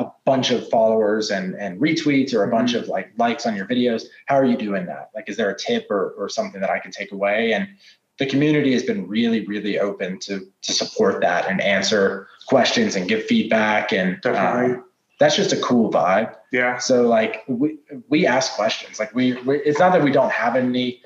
a bunch of followers and and retweets or a mm-hmm. bunch of like likes on your videos. How are you doing that? Like is there a tip or, or something that i can take away? And the community has been really really open to to support that and answer questions and give feedback and um, that's just a cool vibe. Yeah. So like we we ask questions. Like we, we it's not that we don't have any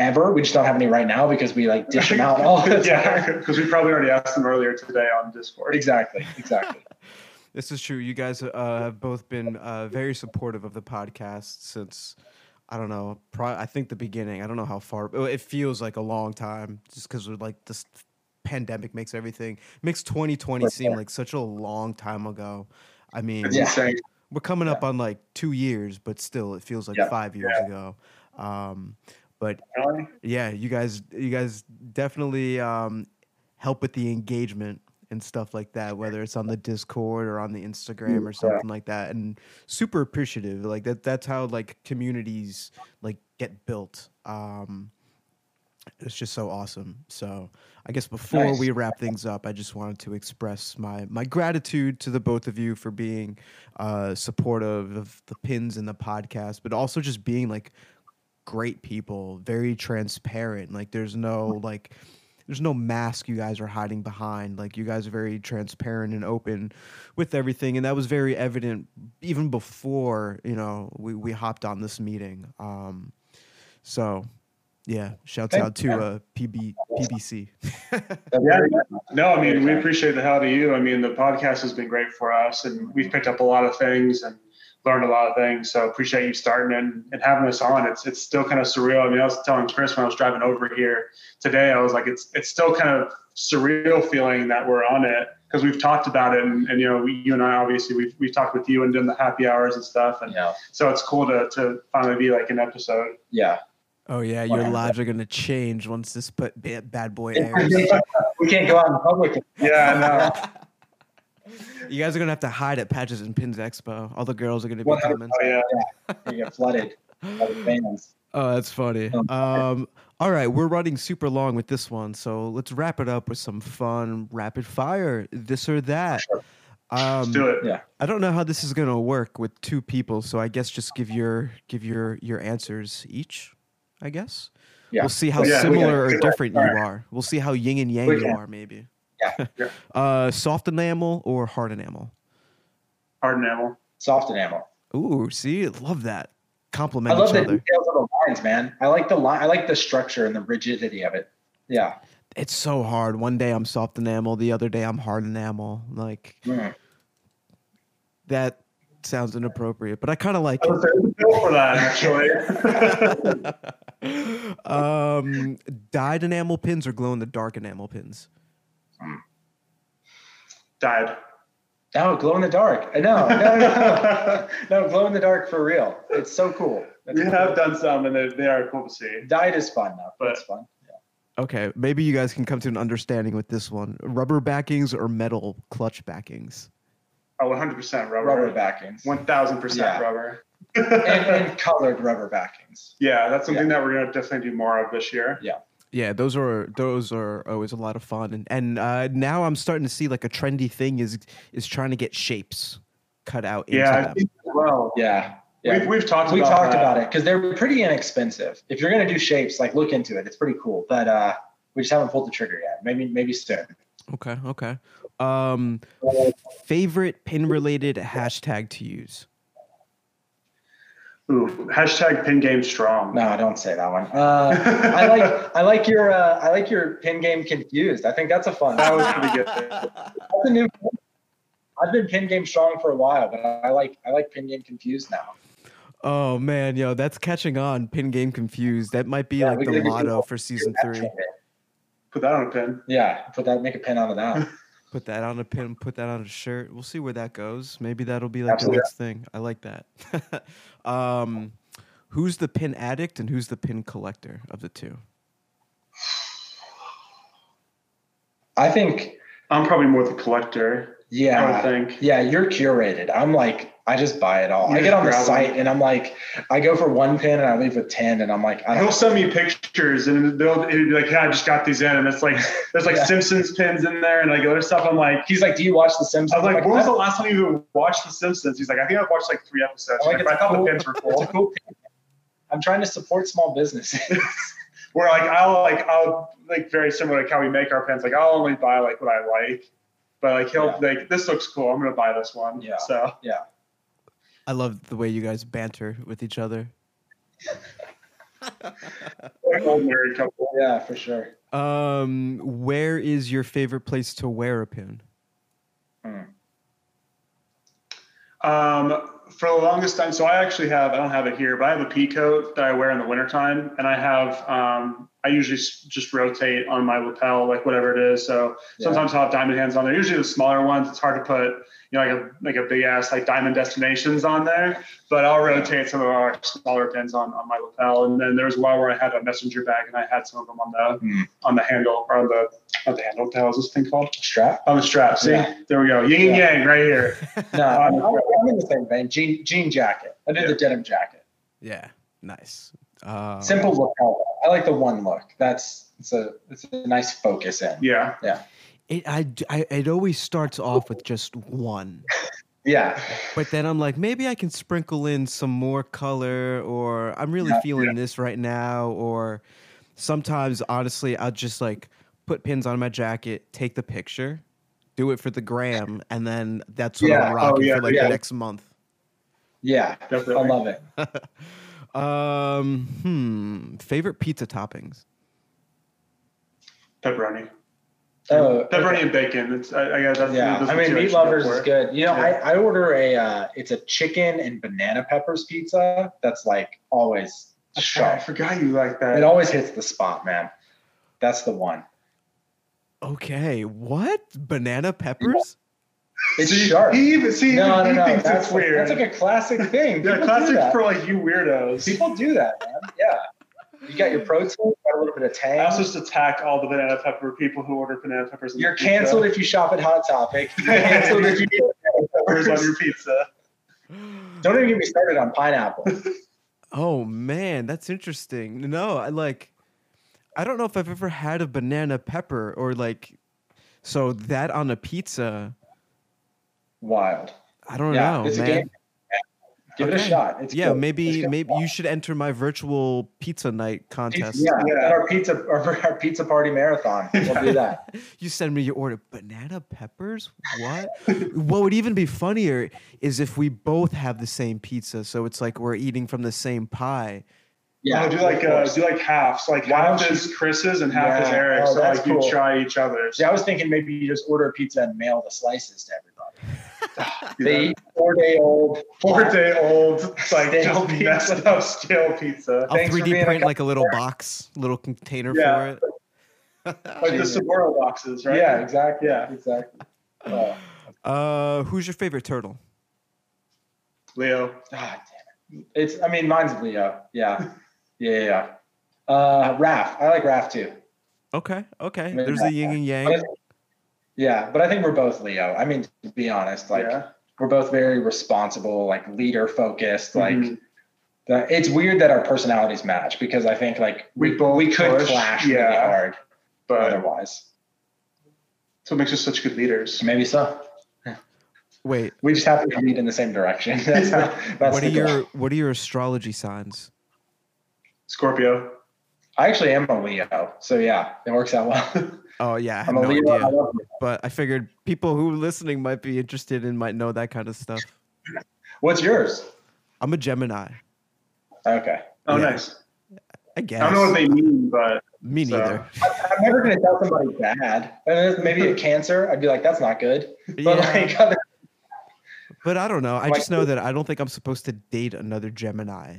ever. We just don't have any right now because we like dish them out all the time. yeah, because we probably already asked them earlier today on Discord. Exactly, exactly. this is true. You guys uh, have both been uh, very supportive of the podcast since I don't know. Pro- I think the beginning. I don't know how far. It feels like a long time, just because we're like this pandemic makes everything makes 2020 seem like such a long time ago. I mean, yeah. we're coming up on like two years, but still, it feels like yeah. five years yeah. ago. Um, but really? yeah, you guys, you guys definitely um, help with the engagement and stuff like that, whether it's on the Discord or on the Instagram or something yeah. like that. And super appreciative. Like that that's how like communities like get built. Um it's just so awesome. So I guess before nice. we wrap things up, I just wanted to express my my gratitude to the both of you for being uh supportive of the pins in the podcast, but also just being like great people, very transparent. Like there's no like there's no mask you guys are hiding behind. Like you guys are very transparent and open with everything, and that was very evident even before you know we we hopped on this meeting. Um, so yeah, shouts out to uh, PB PBC. yeah, no, I mean we appreciate the hell of you. I mean the podcast has been great for us, and we've picked up a lot of things and learned a lot of things. So appreciate you starting and, and having us on. It's it's still kind of surreal. I mean, I was telling Chris when I was driving over here today, I was like, it's it's still kind of surreal feeling that we're on it because we've talked about it, and, and you know, we, you and I obviously we've we've talked with you and done the happy hours and stuff, and Yeah. so it's cool to to finally be like an episode. Yeah. Oh yeah, your 100%. lives are gonna change once this put bad boy airs. we can't go out in public. Yeah, I know. you guys are gonna have to hide at Patches and Pins Expo. All the girls are gonna be 100%. coming. Oh yeah. You get flooded by the fans. Oh, that's funny. Oh, Um, all right, we're running super long with this one, so let's wrap it up with some fun rapid fire. This or that. Sure. Um, Let's do it. Yeah. I don't know how this is gonna work with two people, so I guess just give your give your your answers each. I guess. Yeah. We'll see how Yeah, similar or different you are. We'll see how yin and yang you are, maybe. Yeah. Yeah. uh, soft enamel or hard enamel? Hard enamel. Soft enamel. Ooh, see, love that. Compliment. I Compliment love each the other. details of the lines, man. I like the line. I like the structure and the rigidity of it. Yeah. It's so hard. One day I'm soft enamel, the other day I'm hard enamel. Like Mm. that sounds inappropriate, but I kind of like I was built for that actually. it. um, dyed enamel pins or glow in the dark enamel pins? Mm. Died. No, glow in the dark. No, no, no, no. no, glow in the dark for real. It's so cool. We have done some, and they, they are cool to see. Dyed is fun though. But- It's fun. Yeah. Okay, maybe you guys can come to an understanding with this one. Rubber backings or metal clutch backings? Oh, 100% rubber. Rubber backings. 1000% Yeah. rubber. and, and colored rubber backings. yeah, that's something that we're gonna definitely do more of this year. Yeah, those are those are always a lot of fun, and and uh, now I'm starting to see like a trendy thing is is trying to get shapes cut out into Yeah, them. well. Yeah. Yeah. We've, we've talked we about talked that. about it because they're pretty inexpensive. If you're gonna do shapes, like look into it. It's pretty cool. But uh we just haven't pulled the trigger yet. Maybe maybe soon. Okay, okay. Um, favorite pin related hashtag to use? Ooh, hashtag pin game strong. No, I don't say that one. Uh I like I like your uh, I like your pin game confused. I think that's a fun. That was pretty good. That's a new. I've been pin game strong for a while, but I like I like pin game confused now. Oh man, yo, that's catching on. Pin game confused. That might be Yeah, like the motto for season three. Put that on a pin. Yeah, put that make a pin onto that. Put that on a pin. Put that on a shirt. We'll see where that goes. Maybe that'll be like Absolutely. the next thing. I like that. um, who's the pin addict and who's the pin collector of the two? I think I'm probably more the collector. I yeah, think. yeah, you're curated. I'm like I just buy it all. You I get on the site and I'm like, I go for one pin and I leave with ten, and I'm like, I He'll send me pictures and they'll be like, "Yeah, I just got these in," and it's like there's like Yeah. Simpsons pins in there and like other stuff. I'm like, He's like, do you watch The Simpsons? I was like, I'm when was the last time you even watched The Simpsons? He's like, I think I've watched like three episodes. I'm like, Like, it's thought cool- the pins were cool. cool pin. I'm trying to support small businesses. Where like I'll like I'll like very similar to how we make our pins. Like I'll only buy like what I like, but like he'll Yeah. like this looks cool. I'm gonna buy this one. Yeah. So yeah. I love the way you guys banter with each other. like old married couple. yeah, for sure. Um, where is your favorite place to wear a pin? Um, for the longest time, so I actually have, I don't have it here, but I have a pea coat that I wear in the wintertime. And I have, um, I usually just rotate on my lapel, like whatever it is. So Yeah. sometimes I'll have diamond hands on there. Usually the smaller ones, it's hard to put, you know, like a, like a big ass, like diamond destinations on there. But I'll rotate some of our smaller pins on, on my lapel. And then there was a while where I had a messenger bag and I had some of them on the, Hmm. on the handle or on the, not the handle, what the hell is this thing called? Strap. On the strap. See, Yeah. there we go. Yin and Yeah. yang right here. No, I'm, I'm in the same vein. Jean jean jacket. I do Yeah. the denim jacket. Yeah, nice. Uh, Simple look. I like the one look. That's it's a it's a nice focus in. Yeah. Yeah. It I, d- I- it always starts off with just one, Yeah. but then I'm like, maybe I can sprinkle in some more color, or I'm really Yeah, feeling this right now, or sometimes honestly, I'll just like put pins on my jacket, take the picture, do it for the gram, and then that's what Yeah. I'm Oh, rocking yeah, for like yeah. the next month. Yeah. I love it. um, hmm, favorite pizza toppings. Pepperoni. Oh, Pepperoni and bacon. It's I, I guess that's Yeah, those I mean, meat lovers is good. You know, Yeah. I, I order a uh, it's a chicken and banana peppers pizza. That's like always I sharp. forgot you like that. It always hits the spot, man. That's the one. Okay, what? Banana peppers? It's see, sharp. He even see no, even no, he no. thinks That's it's like, weird. that's like a classic thing. yeah, People classic for like you weirdos. People do that, man. Yeah. You got your protein, got a little bit of tang. I also just attack all the banana pepper people who order banana peppers. You're pizza. canceled if you shop at Hot Topic. You're canceled if you eat peppers on your pizza. Don't even get me started on pineapple. Oh man, that's interesting. No, I like I don't know if I've ever had a banana pepper or like so that on a pizza. Wild. I don't yeah, know, it's man. a game. Give it a shot. It's yeah, good. maybe It's good. maybe you should enter my virtual pizza night contest. Yeah, Yeah. at our pizza our, our pizza party marathon. We'll do that. You send me your order. Banana peppers? What? what would even be funnier is if we both have the same pizza, so it's like we're eating from the same pie. Yeah, oh, do like uh, do like halves, like Why half don't is Chris's and half is Yeah. Eric's. Oh, so like cool. you try each other's. See, I was thinking maybe you just order a pizza and mail the slices to everybody. Yeah. They four day old, Four day old, like Stale just pizza. messed up stale pizza. I'll Thanks 3D being a print like a little box, little container Yeah. for it. Like the Genius. Sbarro boxes, right? Yeah, exactly. Yeah. exactly. Oh, Uh, who's your favorite turtle? Leo. God damn it. It's. I mean, mine's Leo. Yeah, yeah, yeah. yeah. Uh, Raph. I like Raph too. Okay, okay. Maybe There's not the yin and yang. But- Yeah, but I think we're both Leo. I mean, to be honest, like yeah. we're both very responsible, like leader focused. Like Mhm. the, it's weird that our personalities match because I think like We we both we could push, clash really hard but otherwise. So it makes us such good leaders. Maybe so. Wait, We just have to lead in the same direction. That's, Yeah. the, that's what the are goal. your what are your astrology signs? Scorpio. I actually am a Leo, so yeah, it works out well. Oh yeah, I have I'm no Leo. I idea. love But I figured people who are listening might be interested and might know that kind of stuff. What's yours? I'm a Gemini. Okay. Oh, Yeah. nice. I guess. I don't know what they mean, but Me so- neither. I'm never gonna tell somebody bad. Maybe a Cancer, I'd be like, that's not good. But Yeah, like, other, but I don't know. I like- just know that I don't think I'm supposed to date another Gemini.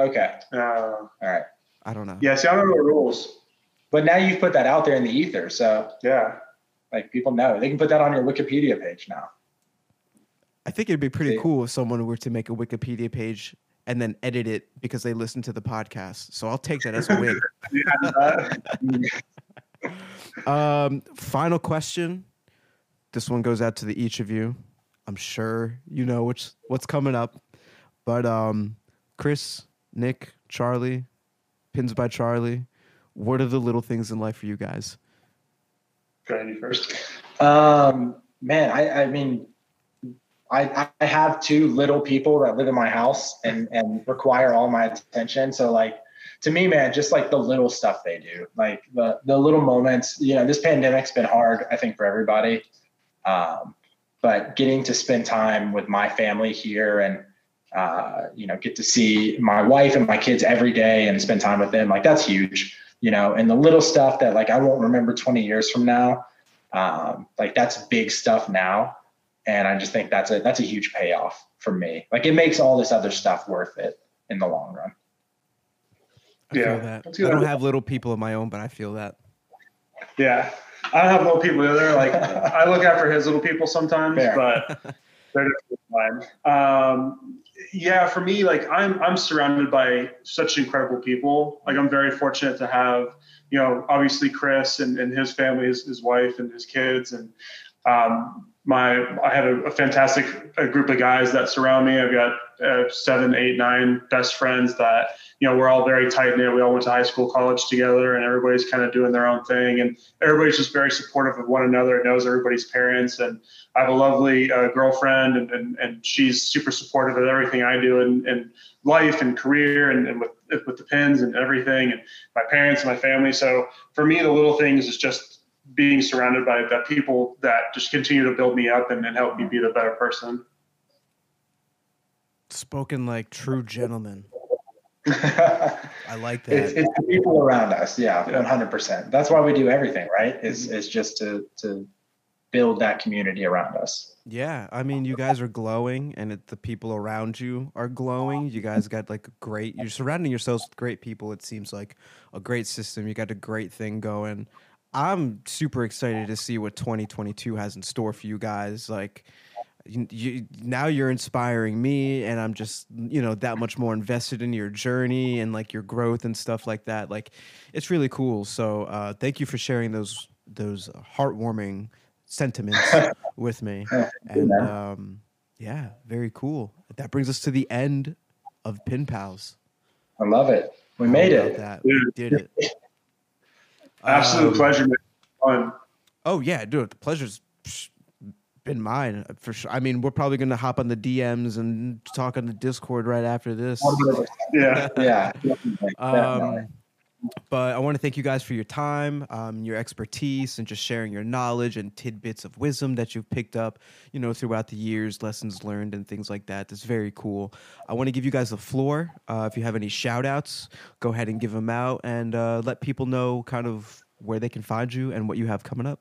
okay, uh, all right. I don't know. yeah. See, I don't know the rules. But now you've put that out there in the ether, so Yeah. like people know they can put that on your Wikipedia page now. I think it'd be pretty See? cool if someone were to make a Wikipedia page and then edit it because they listen to the podcast. So I'll take that as a win. Um, final question. This one goes out to the each of you. I'm sure you know which what's coming up, but um, Chris, Nick, Charlie, Pins by Charlie. What are the little things in life for you guys? You first. Um, man, I, I mean, I, I have two little people that live in my house and, and require all my attention. So like, to me, man, just like the little stuff they do, like the, the little moments, you know, this pandemic's been hard, I think for everybody. Um, but getting to spend time with my family here and, uh, you know, get to see my wife and my kids every day and spend time with them, like that's huge, you know, and the little stuff that like I won't remember 20 years from now, um, like that's big stuff now and i just think that's a that's a huge payoff for me like it makes all this other stuff worth it in the long run I Yeah, feel that. that's I don't have little people of my own, but I feel that. Yeah. I don't have little people either. Like I look after his little people sometimes, Fair. but they're definitely fine. Um, yeah, for me, like I'm I'm surrounded by such incredible people. Like I'm very fortunate to have, you know, obviously Chris and, and his family, his, his wife and his kids, and um, my I have a, a fantastic a group of guys that surround me. I've got uh, seven, eight, nine best friends that you know we're all very tight knit. We all went to high school, college together, and everybody's kind of doing their own thing. And everybody's just very supportive of one another. And knows everybody's parents, and I have a lovely uh, girlfriend, and, and and she's super supportive of everything I do and in life and career, and, and with with the pins and everything, and my parents and my family. So for me, the little things is just being surrounded by the people that just continue to build me up and, and help me be the better person. Spoken like true gentlemen. I like that. it's the people around us yeah 100% that's why we do everything right is mm-hmm. is just to to build that community around us Yeah, I mean, you guys are glowing, and it, the people around you are glowing. You guys got like great. You're surrounding yourselves with great people. It seems like a great system. You got a great thing going. I'm super excited to see what 2022 has in store for you guys. Like, you, you, now you're inspiring me, and I'm just you know that much more invested in your journey and like your growth and stuff like that. Like, it's really cool. So, uh, thank you for sharing those those heartwarming sentiments with me. And um, yeah, very cool. That brings us to the end of Pin Pals. I love it. We made it. That. We did it. Absolute um, pleasure. Fun. Oh yeah, dude. The pleasure's been mine uh, for sure. I mean, we're probably gonna hop on the DMs and talk on the Discord right after this. Yeah, yeah. um, but I want to thank you guys for your time, um, your expertise, and just sharing your knowledge and tidbits of wisdom that you've picked up, you know, throughout the years, lessons learned, and things like that. That's very cool. I want to give you guys the floor. Uh, if you have any shout outs, go ahead and give them out and uh, let people know kind of where they can find you and what you have coming up.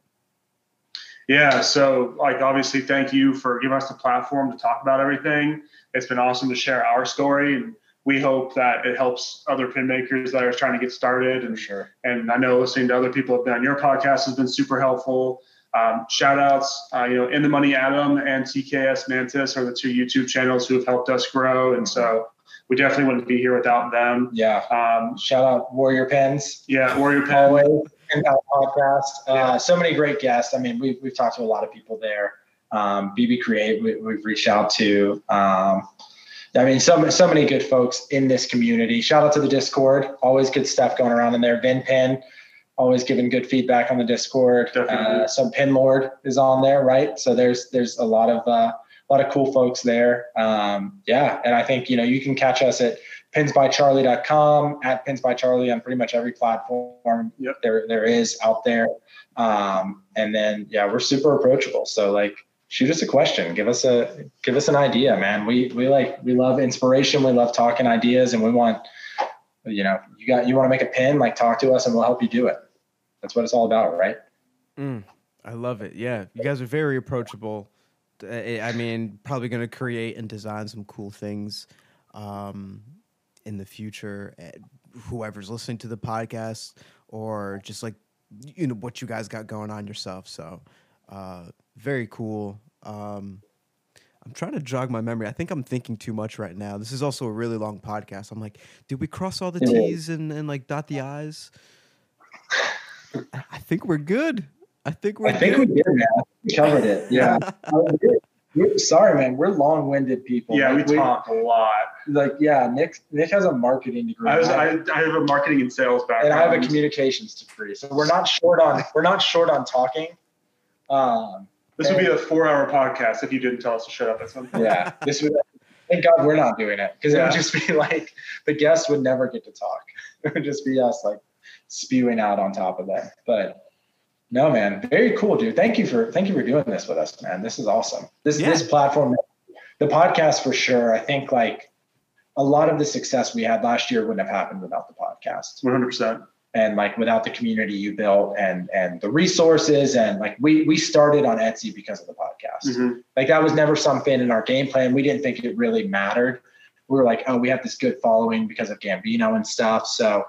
Yeah, so like obviously, thank you for giving us the platform to talk about everything. It's been awesome to share our story and we hope that it helps other pin makers that are trying to get started. And sure. And I know listening to other people have been on your podcast has been super helpful. Um, shout outs, uh, you know, In the Money Adam and TKS Mantis are the two YouTube channels who have helped us grow. And so we definitely wouldn't be here without them. Yeah. Um, shout out Warrior Pens. Yeah, Warrior Pens. Always. And podcast. Uh, so many great guests. I mean, we've, we've talked to a lot of people there. Um, BB Create, we, have reached out to. Um, I mean, so so many good folks in this community. Shout out to the Discord. Always good stuff going around in there. Vin Pin, always giving good feedback on the Discord. Uh, some Pin Lord is on there, right? So there's there's a lot of uh, a lot of cool folks there. Um, yeah, and I think you know you can catch us at pinsbycharlie.com at pinsbycharlie on pretty much every platform yep. there there is out there. Um, and then yeah, we're super approachable. So like shoot us a question. Give us a give us an idea, man. We we like we love inspiration. We love talking ideas, and we want you know you got you want to make a pin, like talk to us, and we'll help you do it. That's what it's all about, right? Mm, I love it. Yeah, you guys are very approachable. I mean, probably going to create and design some cool things um, in the future. Eh, whoever's listening to the podcast, or just like you know what you guys got going on yourself. So uh, very cool. Um, I'm trying to jog my memory. I think I'm thinking too much right now. This is also a really long podcast. I'm like, did we cross all the T's and, and like dot the I's? I think we're good. I think we're. I think we did, man. We covered it. Yeah. we're, sorry, man. We're long-winded people. Yeah, like, we, talk a lot. Like, yeah, Nick. Nick has a marketing degree. I, was, I, I have a marketing and sales background, and I have a communications degree. So we're not short on we're not short on talking. Um, this would be a four-hour podcast if you didn't tell us to shut up at some point. Yeah, this would. Thank God we're not doing it because yeah. it would just be like the guests would never get to talk. It would just be us like spewing out on top of that. But no, man, very cool, dude. Thank you for thank you for doing this with us, man. This is awesome. This yeah. this platform, the podcast for sure. I think like a lot of the success we had last year wouldn't have happened without the podcast. One hundred percent and like without the community you built and and the resources and like we we started on Etsy because of the podcast. Mm-hmm. Like that was never something in our game plan. We didn't think it really mattered. We were like, oh, we have this good following because of Gambino and stuff. So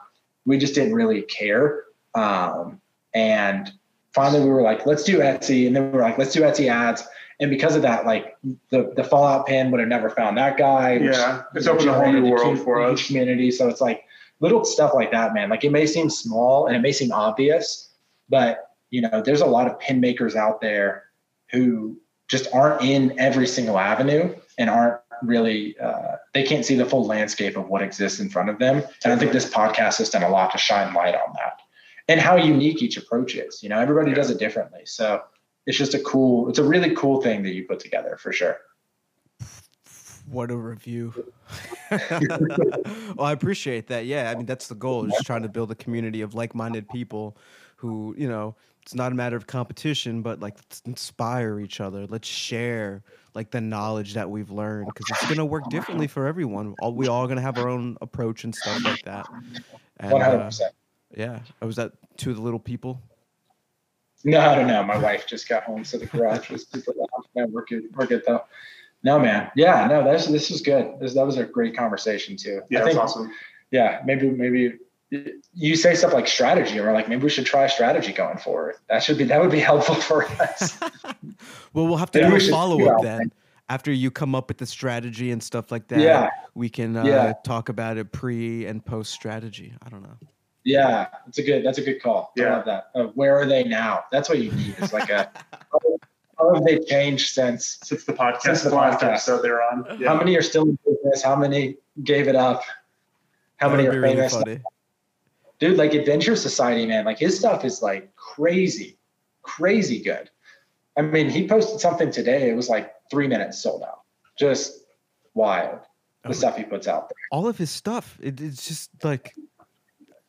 we just didn't really care. Um, and finally we were like, let's do Etsy. And then we were like, let's do Etsy ads. And because of that, like the the Fallout pin would have never found that guy. Yeah, it's opened a whole new world for us. Community. So it's like little stuff like that, man. Like it may seem small and it may seem obvious, but you know, there's a lot of pin makers out there who just aren't in every single avenue and aren't really uh, they can't see the full landscape of what exists in front of them. And I think this podcast has done a lot to shine light on that and how unique each approach is. You know, everybody does it differently. So it's just a cool, it's a really cool thing that you put together for sure. What a review. well, I appreciate that. Yeah, I mean that's the goal, is just trying to build a community of like-minded people who, you know, it's not a matter of competition, but like let's inspire each other. Let's share like the knowledge that we've learned because it's gonna work differently for everyone. All we all gonna have our own approach and stuff like that. Uh, One hundred percent. Yeah. Oh, was that two of the little people? No, I don't know. My wife just got home, so the garage was super loud. we're good. We're good though. No, man. Yeah, no, that's this was good. This, that was a great conversation too. Yeah, I think, awesome. Yeah, maybe maybe you say stuff like strategy, or like, maybe we should try strategy going forward. That should be that would be helpful for us. well, we'll have to Yeah, do a follow up out then. After you come up with the strategy and stuff like that, Yeah. we can uh, Yeah. talk about it pre and post strategy. I don't know. yeah, that's a good that's a good call. I Yeah. love that. Uh, where are they now? That's what you need. It's like a how have oh. they changed since? Since the podcast, Since the the last podcast. episode they're on. Yeah. How many are still in business? How many gave it up? How That many are be really famous? dude like adventure society man like his stuff is like crazy crazy good i mean he posted something today it was like three minutes sold out just wild the Oh. stuff he puts out there all of his stuff. It, it's just like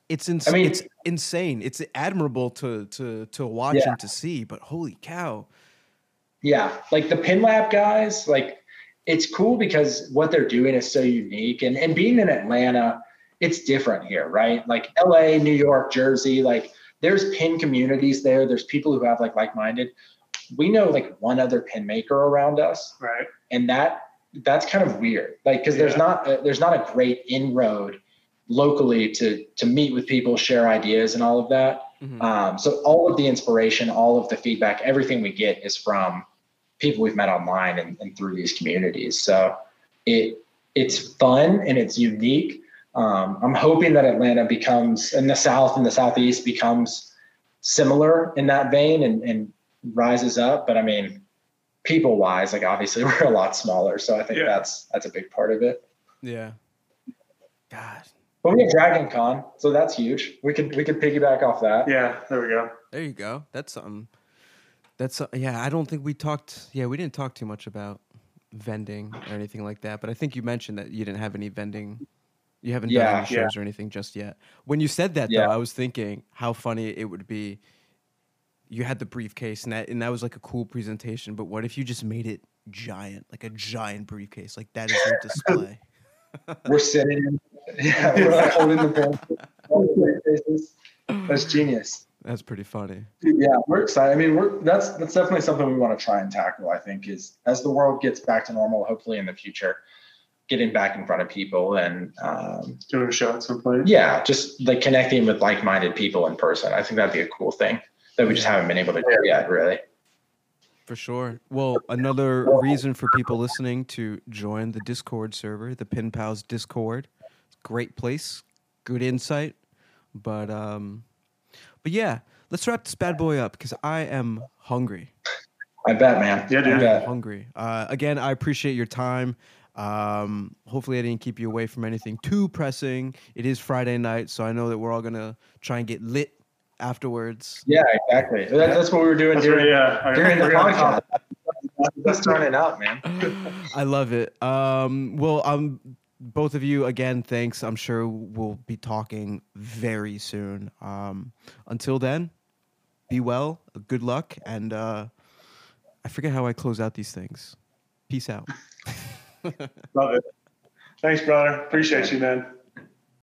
it's ins- I mean- it's insane. It's admirable to to to watch Yeah. and to see, but holy cow. Yeah like the pin lab guys like it's cool because what they're doing is so unique. And and being in atlanta it's different here right? Like la new york jersey like there's pin communities there. There's people who have like like-minded. We know like one other pin maker around us. Right. and that that's kind of weird. Like because there's not a, there's not a great inroad locally to to meet with people share ideas and all of that. Mhm. um, so all of the inspiration all of the feedback everything we get is from people we've met online and, and through these communities so it it's fun and it's unique um, i'm hoping that atlanta becomes and the south and the southeast becomes similar in that vein and, and rises up but i mean people wise like obviously we're a lot smaller so i think Yeah. that's that's a big part of it Yeah. God. but we have dragon con so that's huge we could we could piggyback off that Yeah. There we go. There you go. That's something. That's uh, yeah. I don't think we talked. Yeah, we didn't talk too much about vending or anything like that. But I think you mentioned that you didn't have any vending. You haven't done Yeah. any Yeah. shows or anything just yet. When you said that Yeah. though, I was thinking how funny it would be. You had the briefcase and that and that was like a cool presentation. But what if you just made it giant, like a giant briefcase, like that is your display? we're sitting yeah, we're like holding the pen. That's genius. That's pretty funny. Yeah, we're excited. I mean, we're that's that's definitely something we want to try and tackle. I think is as the world gets back to normal, hopefully in the future, getting back in front of people and um, Doing a show at some point. yeah, just like connecting with like-minded people in person. I think that'd be a cool thing that we just haven't been able to do yet, really. For sure. Well, another reason for people listening to join the Discord server, the Pin Pals Discord. Great place, good insight. But um but yeah, let's wrap this bad boy up because I am hungry. I bet, man. Yeah, dude. I I am hungry. Uh again, I appreciate your time. Um hopefully I didn't keep you away from anything too pressing. It is Friday night, so I know that we're all gonna try and get lit afterwards. Yeah, exactly. That, that's what we were doing That's during, right. Yeah. during the We're gonna podcast. talk- Let's turn it up, man. I love it. Um, well, um, both of you again, thanks. I'm sure we'll be talking very soon. Um, until then, be well, good luck, and uh, I forget how I close out these things. Peace out. Love it. Thanks, brother. Appreciate you, man.